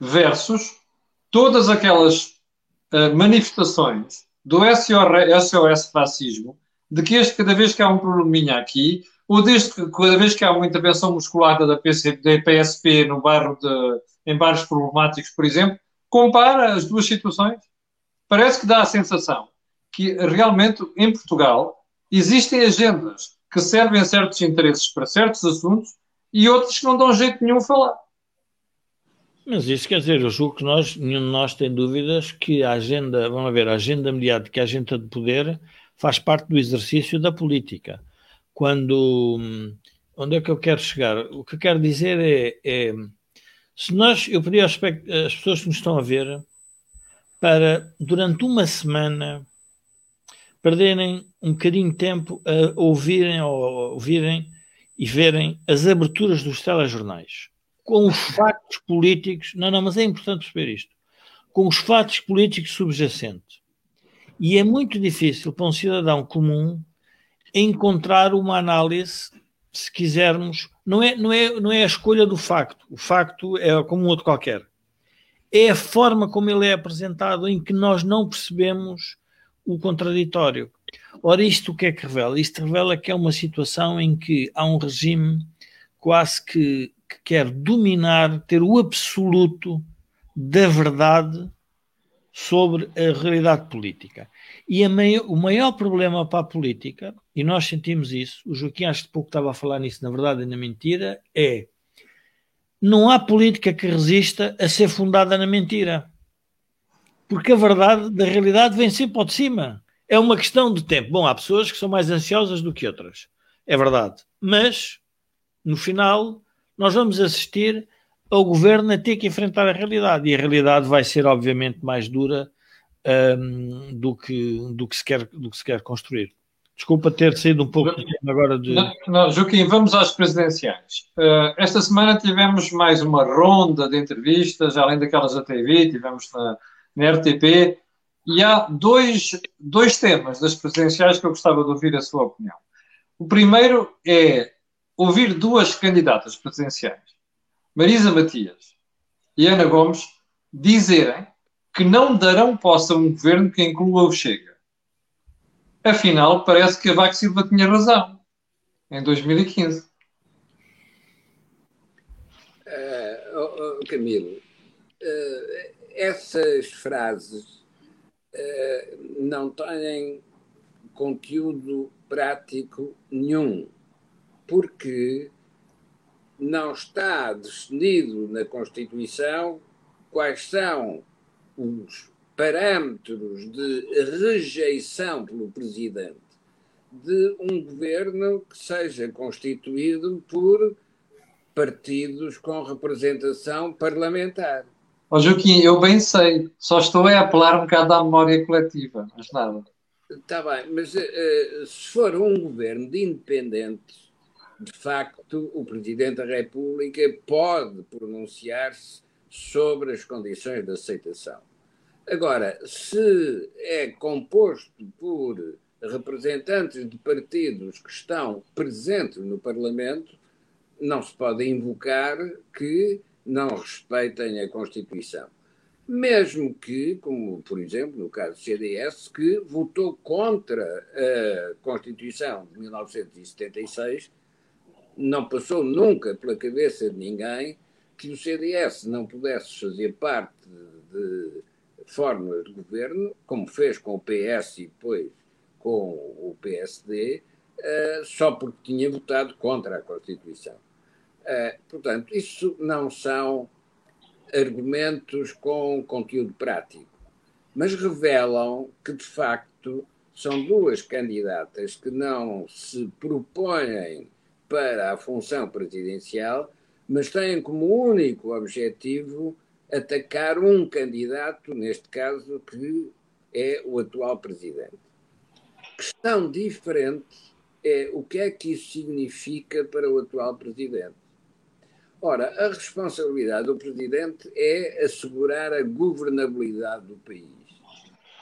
versus todas aquelas uh, manifestações do SOS, Racismo de que este, cada vez que há um probleminha aqui, ou desde que cada vez que há uma intervenção musculada da, da PSP no bairro de, em bairros problemáticos, por exemplo, compara as duas situações. Parece que dá a sensação que realmente em Portugal existem agendas que servem certos interesses para certos assuntos e outros que não dão jeito nenhum a falar. Mas isso quer dizer, eu julgo que nós, nenhum de nós tem dúvidas que a agenda, vamos ver, a agenda mediática, a agenda de poder, faz parte do exercício da política. Quando. Onde é que eu quero chegar? O que eu quero dizer é. é se nós. Eu pedi às pessoas que nos estão a ver para, durante uma semana, perderem um bocadinho de tempo a ouvirem ou ouvirem e verem as aberturas dos telejornais com os factos políticos. Não, não, mas é importante perceber isto. Com os fatos políticos subjacentes. E é muito difícil para um cidadão comum encontrar uma análise, se quisermos, não é, não é, não é a escolha do facto, o facto é como outro qualquer. É a forma como ele é apresentado em que nós não percebemos o contraditório. Ora, isto o que é que revela? Isto revela que é uma situação em que há um regime quase que, que quer dominar, ter o absoluto da verdade sobre a realidade política. E o maior problema para a política, e nós sentimos isso, o Joaquim acho que pouco estava a falar nisso, na verdade e na mentira, é não há política que resista a ser fundada na mentira. Porque a verdade da realidade vem sempre de cima. É uma questão de tempo. Bom, há pessoas que são mais ansiosas do que outras. É verdade. Mas, no final, nós vamos assistir ao governo a ter que enfrentar a realidade. E a realidade vai ser, obviamente, mais dura um, do, que, do, que se quer, do que se quer construir. Desculpa ter saído um pouco agora de. Não, não, Joaquim, vamos às presidenciais. Uh, esta semana tivemos mais uma ronda de entrevistas, além daquelas da TV, tivemos na, na RTP, e há dois, dois temas das presidenciais que eu gostava de ouvir a sua opinião. O primeiro é ouvir duas candidatas presidenciais, Marisa Matias e Ana Gomes, dizerem que não darão posse a um governo que inclua o Chega. Afinal, parece que a Vax Silva tinha razão em 2015. Uh, oh, oh, Camilo, uh, essas frases uh, não têm conteúdo prático nenhum, porque não está definido na Constituição quais são os parâmetros de rejeição pelo Presidente de um governo que seja constituído por partidos com representação parlamentar. Ó oh, Joaquim, eu bem sei, só estou a apelar um bocado à memória coletiva, mas nada. Está bem, mas uh, se for um governo de independentes, de facto, o Presidente da República pode pronunciar-se sobre as condições de aceitação. Agora, se é composto por representantes de partidos que estão presentes no Parlamento, não se pode invocar que não respeitem a Constituição. Mesmo que, como por exemplo no caso do CDS, que votou contra a Constituição de 1976, não passou nunca pela cabeça de ninguém que o CDS não pudesse fazer parte de fórmulas de governo, como fez com o PS e depois com o PSD, uh, só porque tinha votado contra a Constituição. Uh, portanto, isso não são argumentos com conteúdo prático, mas revelam que, de facto, são duas candidatas que não se propõem para a função presidencial, mas têm como único objetivo atacar um candidato, neste caso, que é o atual presidente. Questão diferente é o que é que isso significa para o atual presidente. Ora, a responsabilidade do presidente é assegurar a governabilidade do país.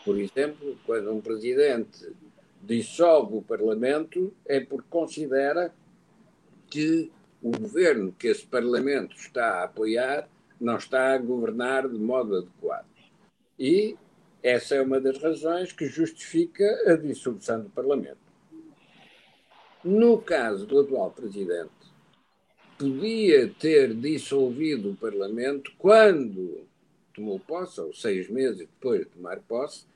Por exemplo, quando um presidente dissolve o Parlamento, é porque considera que o governo que esse Parlamento está a apoiar não está a governar de modo adequado. E essa é uma das razões que justifica a dissolução do Parlamento. No caso do atual presidente, podia ter dissolvido o Parlamento quando tomou posse, ou seis meses depois de tomar posse,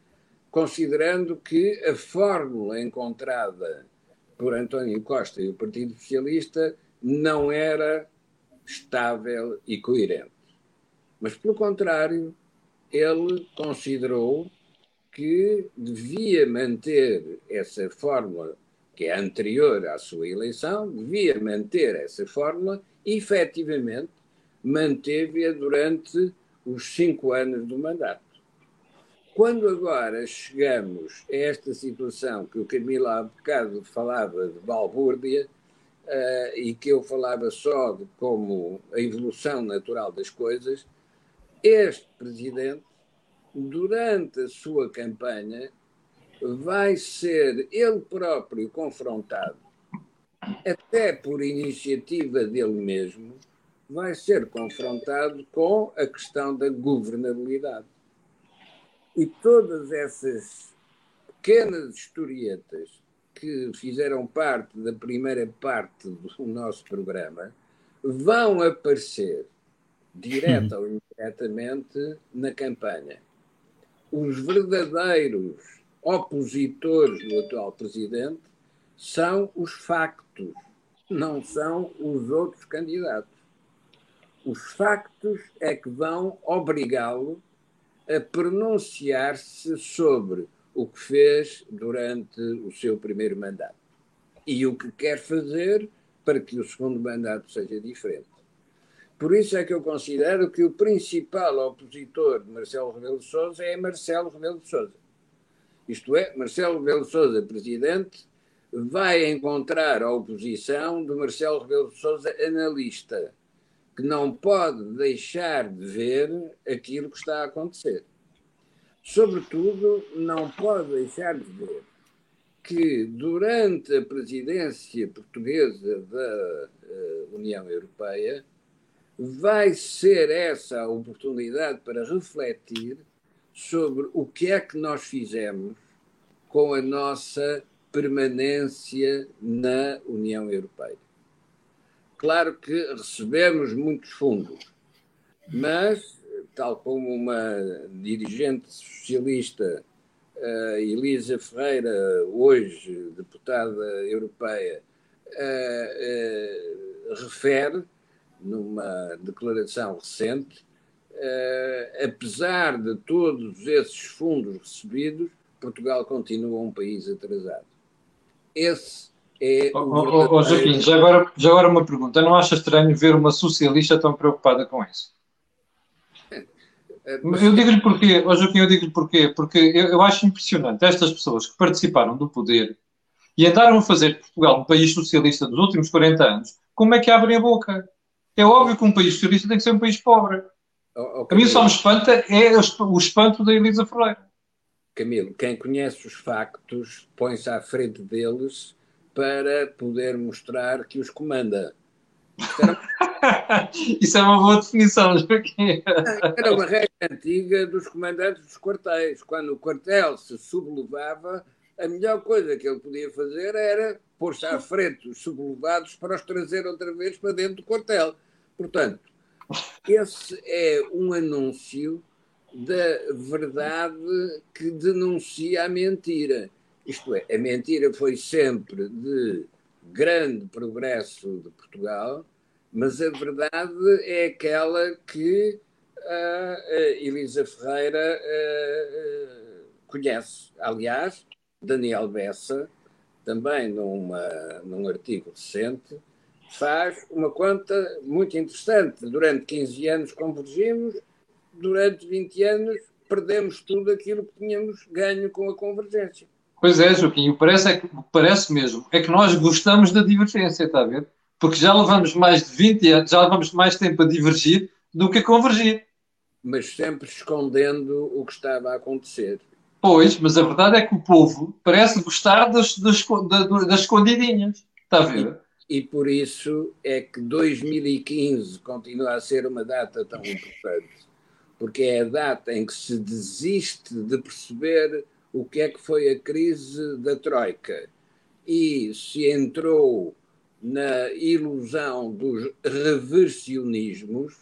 considerando que a fórmula encontrada por António Costa e o Partido Socialista não era estável e coerente. Mas, pelo contrário, ele considerou que devia manter essa fórmula, que é anterior à sua eleição, devia manter essa fórmula e, efetivamente, manteve-a durante os cinco anos do mandato. Quando agora chegamos a esta situação que o Camilo há bocado falava de balbúrdia, uh, e que eu falava só de como a evolução natural das coisas, este presidente, durante a sua campanha, vai ser ele próprio confrontado, até por iniciativa dele mesmo, vai ser confrontado com a questão da governabilidade. E todas essas pequenas historietas que fizeram parte da primeira parte do nosso programa vão aparecer direta ou indiretamente na campanha. os verdadeiros opositores do atual presidente são os factos, não são os outros candidatos. Os factos é que vão obrigá-lo a pronunciar-se sobre o que fez durante o seu primeiro mandato e o que quer fazer para que o segundo mandato seja diferente. Por isso é que eu considero que o principal opositor de Marcelo Rebelo de Sousa é Marcelo Rebelo de Sousa. Isto é, Marcelo Rebelo de Sousa, presidente, vai encontrar a oposição de Marcelo Rebelo de Sousa, analista, que não pode deixar de ver aquilo que está a acontecer. Sobretudo, não pode deixar de ver que, durante a presidência portuguesa da uh, União Europeia, vai ser essa a oportunidade para refletir sobre o que é que nós fizemos com a nossa permanência na União Europeia. Claro que recebemos muitos fundos, mas, tal como uma dirigente socialista uh, Elisa Ferreira, hoje deputada europeia, uh, uh, refere numa declaração recente, apesar de todos esses fundos recebidos, Portugal continua um país atrasado. Esse é o. Oh, oh, oh, Joaquim, já agora, já agora uma pergunta. Não acha estranho ver uma socialista tão preocupada com isso? Eu digo-lhe porquê, oh Joaquim, eu digo-lhe porquê, porque eu, eu, acho impressionante estas pessoas que participaram do poder e andaram a fazer de Portugal um país socialista dos últimos 40 anos, como é que abrem a boca? É óbvio que um país socialista tem que ser um país pobre. Oh, okay. A mim só me espanta é o espanto da Elisa Ferreira. Camilo, quem conhece os factos põe-se à frente deles para poder mostrar que os comanda. Isso é uma boa definição, Joaquim. Era uma regra antiga dos comandantes dos quartéis. Quando o quartel se sublevava, a melhor coisa que ele podia fazer era pôr-se à frente os sublevados para os trazer outra vez para dentro do quartel. Portanto, esse é um anúncio da verdade que denuncia a mentira. Isto é, a mentira foi sempre de grande progresso de Portugal, mas a verdade é aquela que a Elisa Ferreira conhece. Aliás, Daniel Bessa, também numa, num artigo recente, faz uma conta muito interessante. Durante 15 anos convergimos, durante 20 anos perdemos tudo aquilo que tínhamos ganho com a convergência. Pois é, Joaquim, parece, é que, parece mesmo é que nós gostamos da divergência, está a ver? Porque já levamos mais de 20 anos, já levamos mais tempo a divergir do que a convergir. Mas sempre escondendo o que estava a acontecer. Pois, mas a verdade é que o povo parece gostar das, das, das escondidinhas. Está a ver? E, e por isso é que 2015 continua a ser uma data tão importante. Porque é a data em que se desiste de perceber o que é que foi a crise da Troika e se entrou na ilusão dos reversionismos,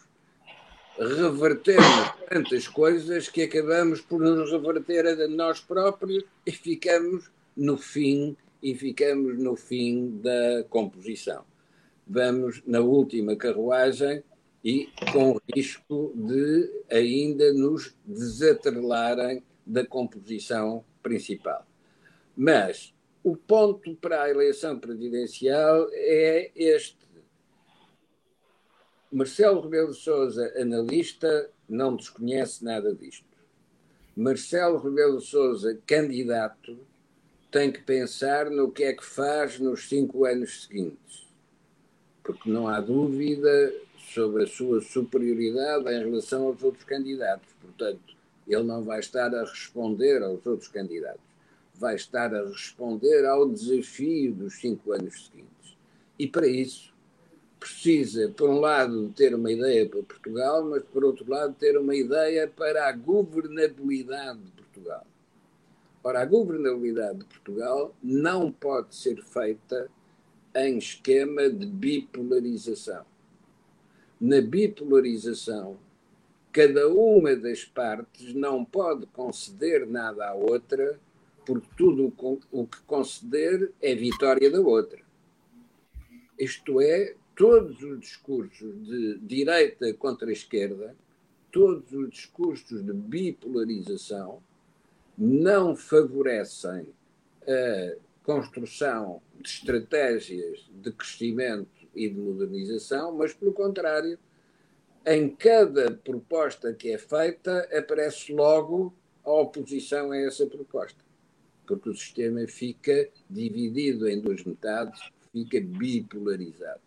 revertemos tantas coisas que acabamos por nos reverter a nós próprios e ficamos no fim e ficamos no fim da composição. Vamos na última carruagem e com risco de ainda nos desatrelarem da composição principal. Mas o ponto para a eleição presidencial é este. Marcelo Rebelo de Sousa, analista, não desconhece nada disto. Marcelo Rebelo de Sousa, candidato, tem que pensar no que é que faz nos cinco anos seguintes. Porque não há dúvida sobre a sua superioridade em relação aos outros candidatos. Portanto, ele não vai estar a responder aos outros candidatos, vai estar a responder ao desafio dos cinco anos seguintes. E para isso precisa, por um lado, ter uma ideia para Portugal, mas por outro lado, ter uma ideia para a governabilidade de Portugal. Ora, a governabilidade de Portugal não pode ser feita em esquema de bipolarização. Na bipolarização, cada uma das partes não pode conceder nada à outra, porque tudo o que conceder é vitória da outra. Isto é, todos os discursos de direita contra esquerda, todos os discursos de bipolarização, não favorecem a construção de estratégias de crescimento e de modernização, mas, pelo contrário, em cada proposta que é feita, aparece logo a oposição a essa proposta. Porque o sistema fica dividido em duas metades, fica bipolarizado.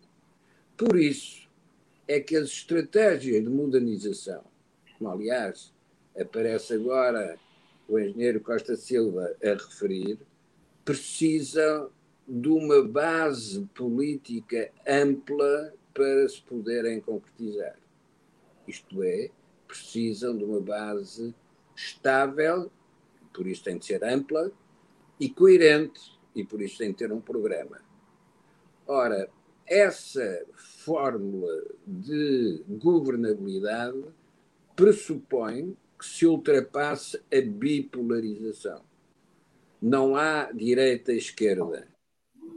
Por isso é que as estratégias de modernização, como aliás aparece agora o engenheiro Costa Silva a referir, precisam de uma base política ampla para se poderem concretizar. Isto é, precisam de uma base estável, por isso tem de ser ampla, e coerente, e por isso tem de ter um programa. Ora, essa fórmula de governabilidade pressupõe que se ultrapasse a bipolarização. Não há direita e esquerda.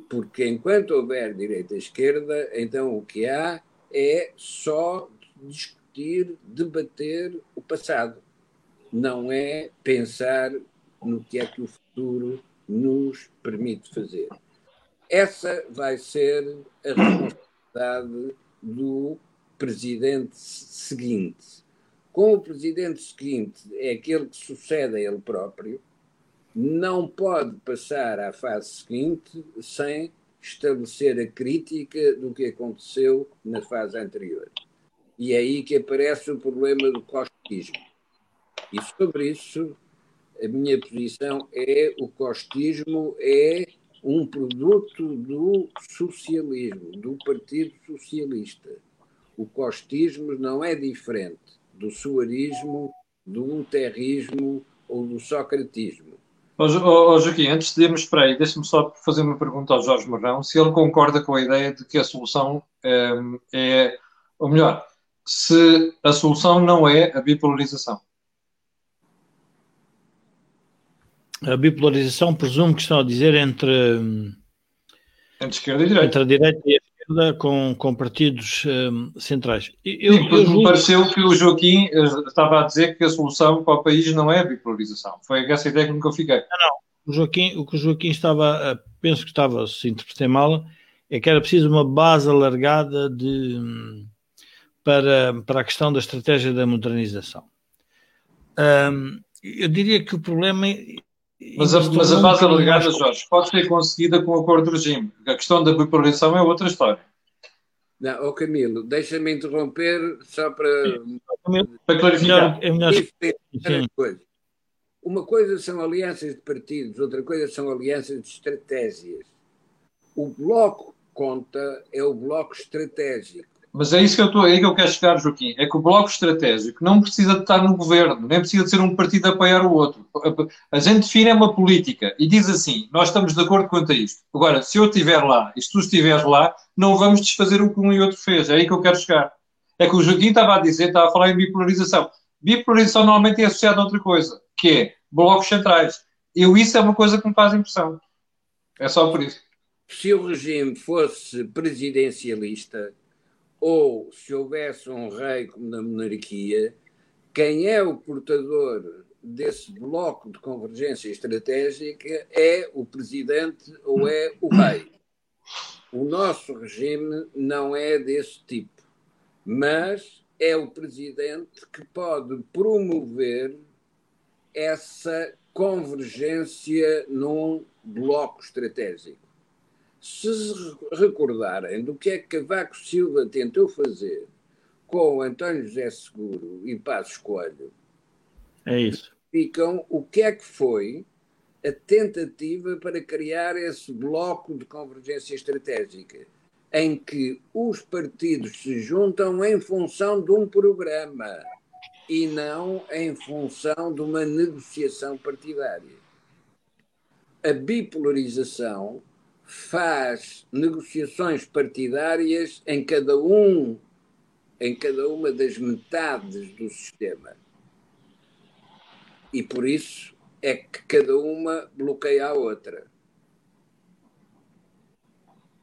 Porque enquanto houver direita e esquerda, então o que há é só discutir, debater o passado. Não é pensar no que é que o futuro nos permite fazer. Essa vai ser a responsabilidade do presidente seguinte. Com o presidente seguinte, é aquele que sucede a ele próprio, não pode passar à fase seguinte sem estabelecer a crítica do que aconteceu na fase anterior. E é aí que aparece o problema do costismo. E sobre isso, a minha posição é o costismo é um produto do socialismo, do Partido Socialista. O costismo não é diferente do suarismo, do terrismo ou do socratismo. Oh, oh, Joaquim, antes de irmos para aí, deixa-me só fazer uma pergunta ao Jorge Morrão, se ele concorda com a ideia de que a solução é, é ou melhor, se a solução não é a bipolarização. A bipolarização presumo que estão a dizer entre, entre esquerda e direita. Entre a direita e a esquerda com, com partidos um, centrais. Eu, Sim, eu, me pareceu que o Joaquim eh, estava a dizer que a solução para o país não é a bipolarização. Foi essa ideia que eu fiquei. Não, não. O, Joaquim, o que o Joaquim estava, penso que estava, se interpretei mal, é que era preciso uma base alargada de, para, para a questão da estratégia da modernização. Um, eu diria que o problema é mas a, mas a base alargada, Jorge, pode ser conseguida com o acordo de regime. A questão da bipolarização é outra história. Não, oh Camilo, deixa-me interromper só para, para clarificar. É melhor, Uma coisa são alianças de partidos, outra coisa são alianças de estratégias. O bloco conta é o bloco estratégico. Mas é isso que eu estou, é que eu quero chegar, Joaquim. É que o bloco estratégico não precisa de estar no governo, nem precisa de ser um partido a apoiar o outro. A gente define uma política e diz assim: nós estamos de acordo quanto a isto. Agora, se eu estiver lá e se tu estiveres lá, não vamos desfazer o que um e outro fez. É aí que eu quero chegar. É que o Joaquim estava a dizer, estava a falar em bipolarização. Bipolarização normalmente é associada a outra coisa, que é blocos centrais. Eu, isso é uma coisa que me faz impressão. É só por isso. Se o regime fosse presidencialista, ou se houvesse um rei como na monarquia, quem é o portador desse bloco de convergência estratégica é o presidente ou é o rei. O nosso regime não é desse tipo, mas é o presidente que pode promover essa convergência num bloco estratégico se recordarem do que é que Cavaco Silva tentou fazer com António José Seguro e Passos Coelho, é isso. Ficam o que é que foi a tentativa para criar esse bloco de convergência estratégica, em que os partidos se juntam em função de um programa e não em função de uma negociação partidária. A bipolarização faz negociações partidárias em cada um em cada uma das metades do sistema. E por isso é que cada uma bloqueia a outra.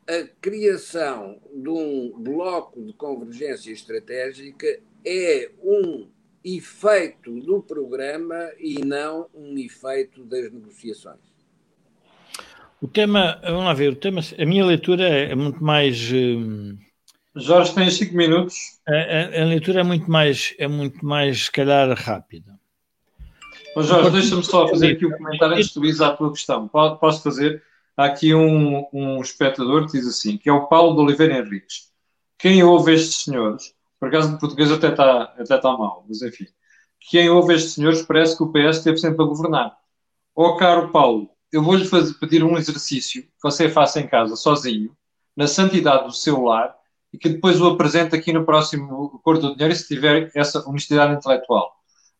A criação de um bloco de convergência estratégica é um efeito do programa e não um efeito das negociações. O tema, vamos lá ver, o tema, a minha leitura é muito mais. Hum, Jorge, tens 5 minutos. A, a, a, leitura é muito mais, é muito mais, se calhar, rápida. Oh, Jorge, deixa-me só fazer aqui o um comentário antes de tu ires à tua questão. Posso fazer? Há aqui um, um espectador que diz assim, que é o Paulo de Oliveira Henriques. Quem ouve estes senhores, por acaso o português até está até tá mal, mas enfim, quem ouve estes senhores parece que o PS esteve sempre a governar. Ó oh, caro Paulo, eu vou-lhe pedir um exercício que você faça em casa, sozinho, na santidade do seu lar, e que depois o apresente aqui no próximo Acordo do Dinheiro, se tiver essa honestidade intelectual.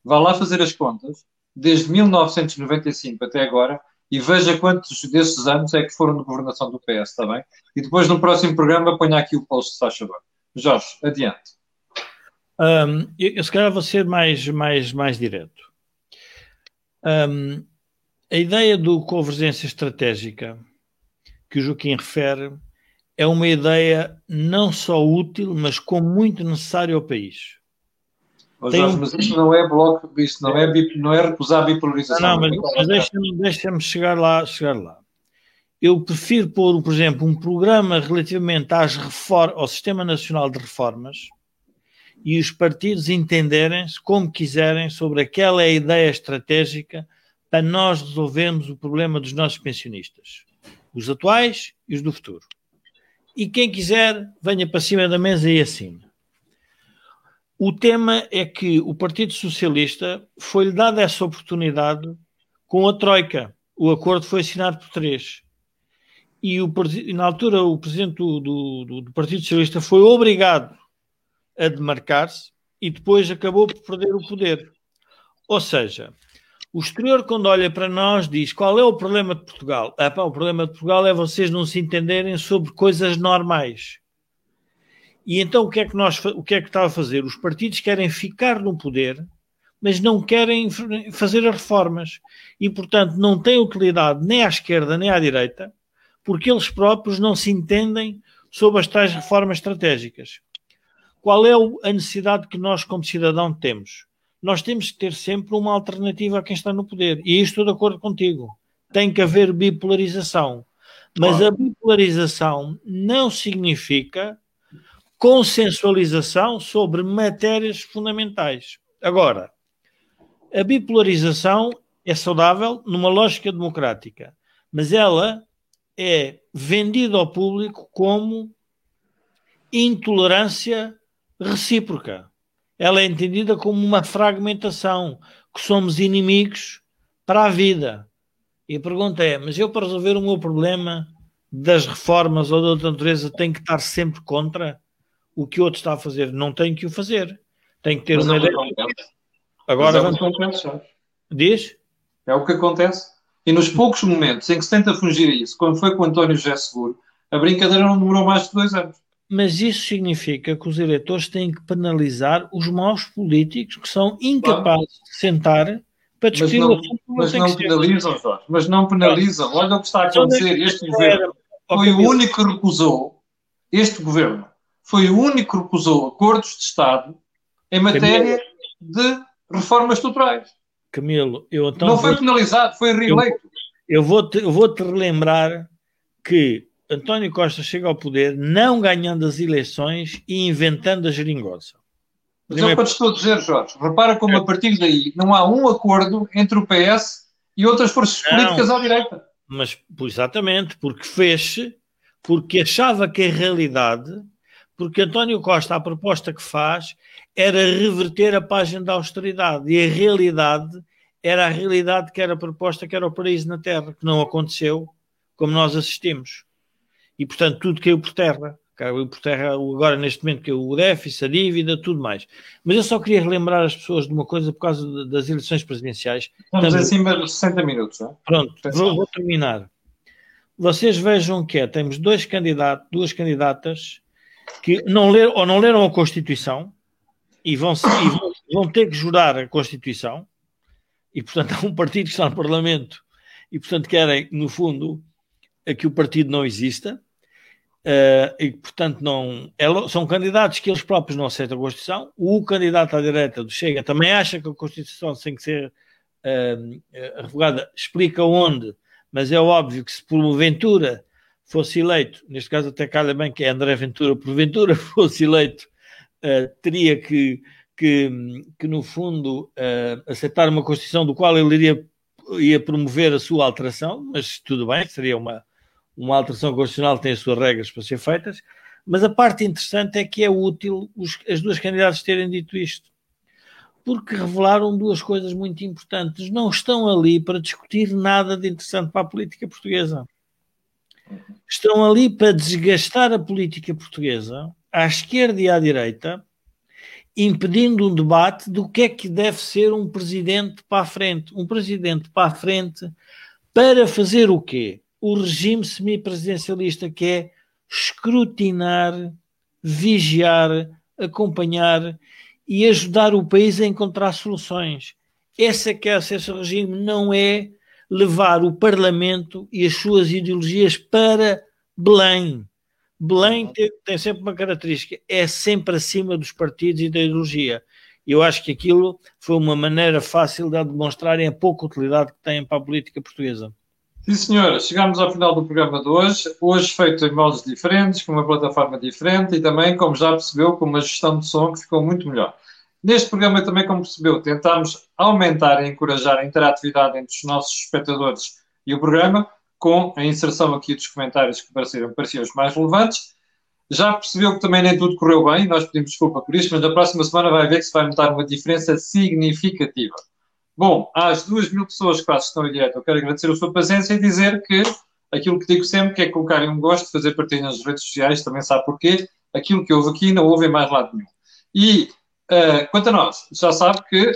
Vá lá fazer as contas, desde 1995 até agora, e veja quantos desses anos é que foram de governação do PS, está bem? E depois no próximo programa ponha aqui o post, se faz. Jorge, adiante. Um, eu, eu se calhar vou ser mais, mais, mais direto. Um, a ideia do convergência estratégica que o Joaquim refere é uma ideia não só útil, mas como muito necessária ao país. Oh, Jorge, um... Mas isto não é bloco, isto não é, não é recusar a bipolarização. Não, não mas, mas deixa-me deixa chegar lá, chegar lá. Eu prefiro pôr, por exemplo, um programa relativamente às reform, ao Sistema Nacional de Reformas e os partidos entenderem-se como quiserem sobre aquela ideia estratégica para nós resolvermos o problema dos nossos pensionistas, os atuais e os do futuro. E quem quiser, venha para cima da mesa e assine. O tema é que o Partido Socialista foi-lhe dada essa oportunidade com a Troika. O acordo foi assinado por três. E o, na altura, o presidente do, do, do Partido Socialista foi obrigado a demarcar-se e depois acabou por perder o poder. Ou seja, o exterior, quando olha para nós, diz qual é o problema de Portugal? Ah, pá, o problema de Portugal é vocês não se entenderem sobre coisas normais. E então o que é que nós o que é que está a fazer? Os partidos querem ficar no poder, mas não querem fazer as reformas. E, portanto, não têm utilidade nem à esquerda nem à direita, porque eles próprios não se entendem sobre as tais reformas estratégicas. Qual é a necessidade que nós, como cidadão, temos? Nós temos que ter sempre uma alternativa a quem está no poder. E estou de acordo contigo. Tem que haver bipolarização. Mas claro. a bipolarização não significa consensualização sobre matérias fundamentais. Agora, a bipolarização é saudável numa lógica democrática, mas ela é vendida ao público como intolerância recíproca ela é entendida como uma fragmentação, que somos inimigos para a vida. E a pergunta é: mas eu, para resolver o meu problema das reformas ou da outra natureza, tenho que estar sempre contra o que o outro está a fazer? Não tenho que o fazer. Tenho que ter mas uma é ideia. Agora é vamos. Acontece, Diz? É o que acontece. E nos poucos momentos em que se tenta fugir a isso, como foi com o António José Seguro, a brincadeira não demorou mais de dois anos. Mas isso significa que os eleitores têm que penalizar os maus políticos que são incapazes claro. de sentar para discutir mas não, o assunto. Mas não penalizam, Jorge. Mas não penalizam. Olha o que está a acontecer. Este governo foi o único que recusou, este governo foi o único que recusou acordos de Estado em matéria de reformas estruturais. Camilo, eu então. Não foi penalizado, foi reeleito. Eu, eu vou-te vou -te relembrar que António Costa chega ao poder não ganhando as eleições e inventando a geringonça. Mas é o que eu estou a dizer, Jorge. Repara como a partir daí não há um acordo entre o PS e outras forças não, políticas à direita. Mas, exatamente, porque fez porque achava que a realidade, porque António Costa, a proposta que faz, era reverter a página da austeridade. E a realidade era a realidade que era proposta, que era o paraíso na Terra, que não aconteceu, como nós assistimos e, portanto, tudo caiu por terra. Caiu por terra agora, neste momento, que o déficit, a dívida, tudo mais. Mas eu só queria relembrar as pessoas de uma coisa por causa das eleições presidenciais. Estamos Também... acima dos 60 minutos, não é? Pronto, vou, vou, terminar. Vocês vejam que é, temos dois candidatos, duas candidatas que não ler, ou não leram a Constituição e vão, e vão, vão ter que jurar a Constituição, e portanto há um partido que está no Parlamento e portanto querem, no fundo, que o partido não exista, uh, e portanto não é, são candidatos que eles próprios não aceitam a Constituição. O candidato à direita do Chega também acha que a Constituição tem que ser uh, revogada, explica onde, mas é óbvio que se por Ventura fosse eleito, neste caso até calha bem que é André Ventura, por Ventura fosse eleito, uh, teria que, que, que, no fundo, aceitar uma Constituição do qual ele iria, ia promover a sua alteração, mas tudo bem, seria uma, uma alteração constitucional tem as suas regras para ser feitas, mas a parte interessante é que é útil os, as duas candidatas terem dito isto, porque revelaram duas coisas muito importantes. Não estão ali para discutir nada de interessante para a política portuguesa. Estão ali para desgastar a política portuguesa, à esquerda e à direita, impedindo um debate do que é que deve ser um presidente para a frente. Um presidente para a frente para fazer o quê? O regime semipresidencialista, que é escrutinar, vigiar, acompanhar e ajudar o país a encontrar soluções. Essa que é esse regime, não é levar o Parlamento e as suas ideologias para Belém. Belém tem, tem, sempre uma característica, é sempre acima dos partidos e da ideologia. Eu acho que aquilo foi uma maneira fácil de demonstrarem a pouca utilidade que têm para a política portuguesa. Sim, senhora, chegamos ao final do programa de hoje. Hoje feito em modos diferentes, com uma plataforma diferente e também, como já percebeu, com uma gestão de som que ficou muito melhor. Neste programa também, como percebeu, tentámos aumentar e encorajar a interatividade entre os nossos espectadores e o programa, com a inserção aqui dos comentários que pareceram, pareciam os mais relevantes. Já percebeu que também nem tudo correu bem, nós pedimos desculpa por isto, mas na próxima semana vai ver que se vai notar uma diferença significativa. Bom, às duas mil pessoas que estão em direto, eu quero agradecer a sua paciência e dizer que aquilo que digo sempre que é colocarem um gosto, fazer partilha nas redes sociais, também sabe porquê. Aquilo que houve aqui não houve em mais lado nenhum. E uh, quanto a nós, já sabe que,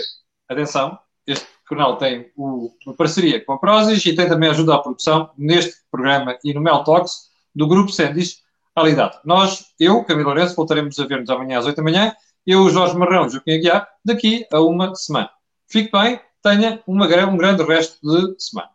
atenção, este canal tem o, uma parceria com a Prozis e tem também ajuda à produção neste programa e no Mel Talks do Grupo Sendis Alidade. Nós, eu, Camilo Lourenço, voltaremos a ver-nos amanhã às 8 da manhã. Eu, Jorge Marrão, Joaquim Aguiar, daqui a uma semana. Fique bem tenha uma, um grande resto de semana.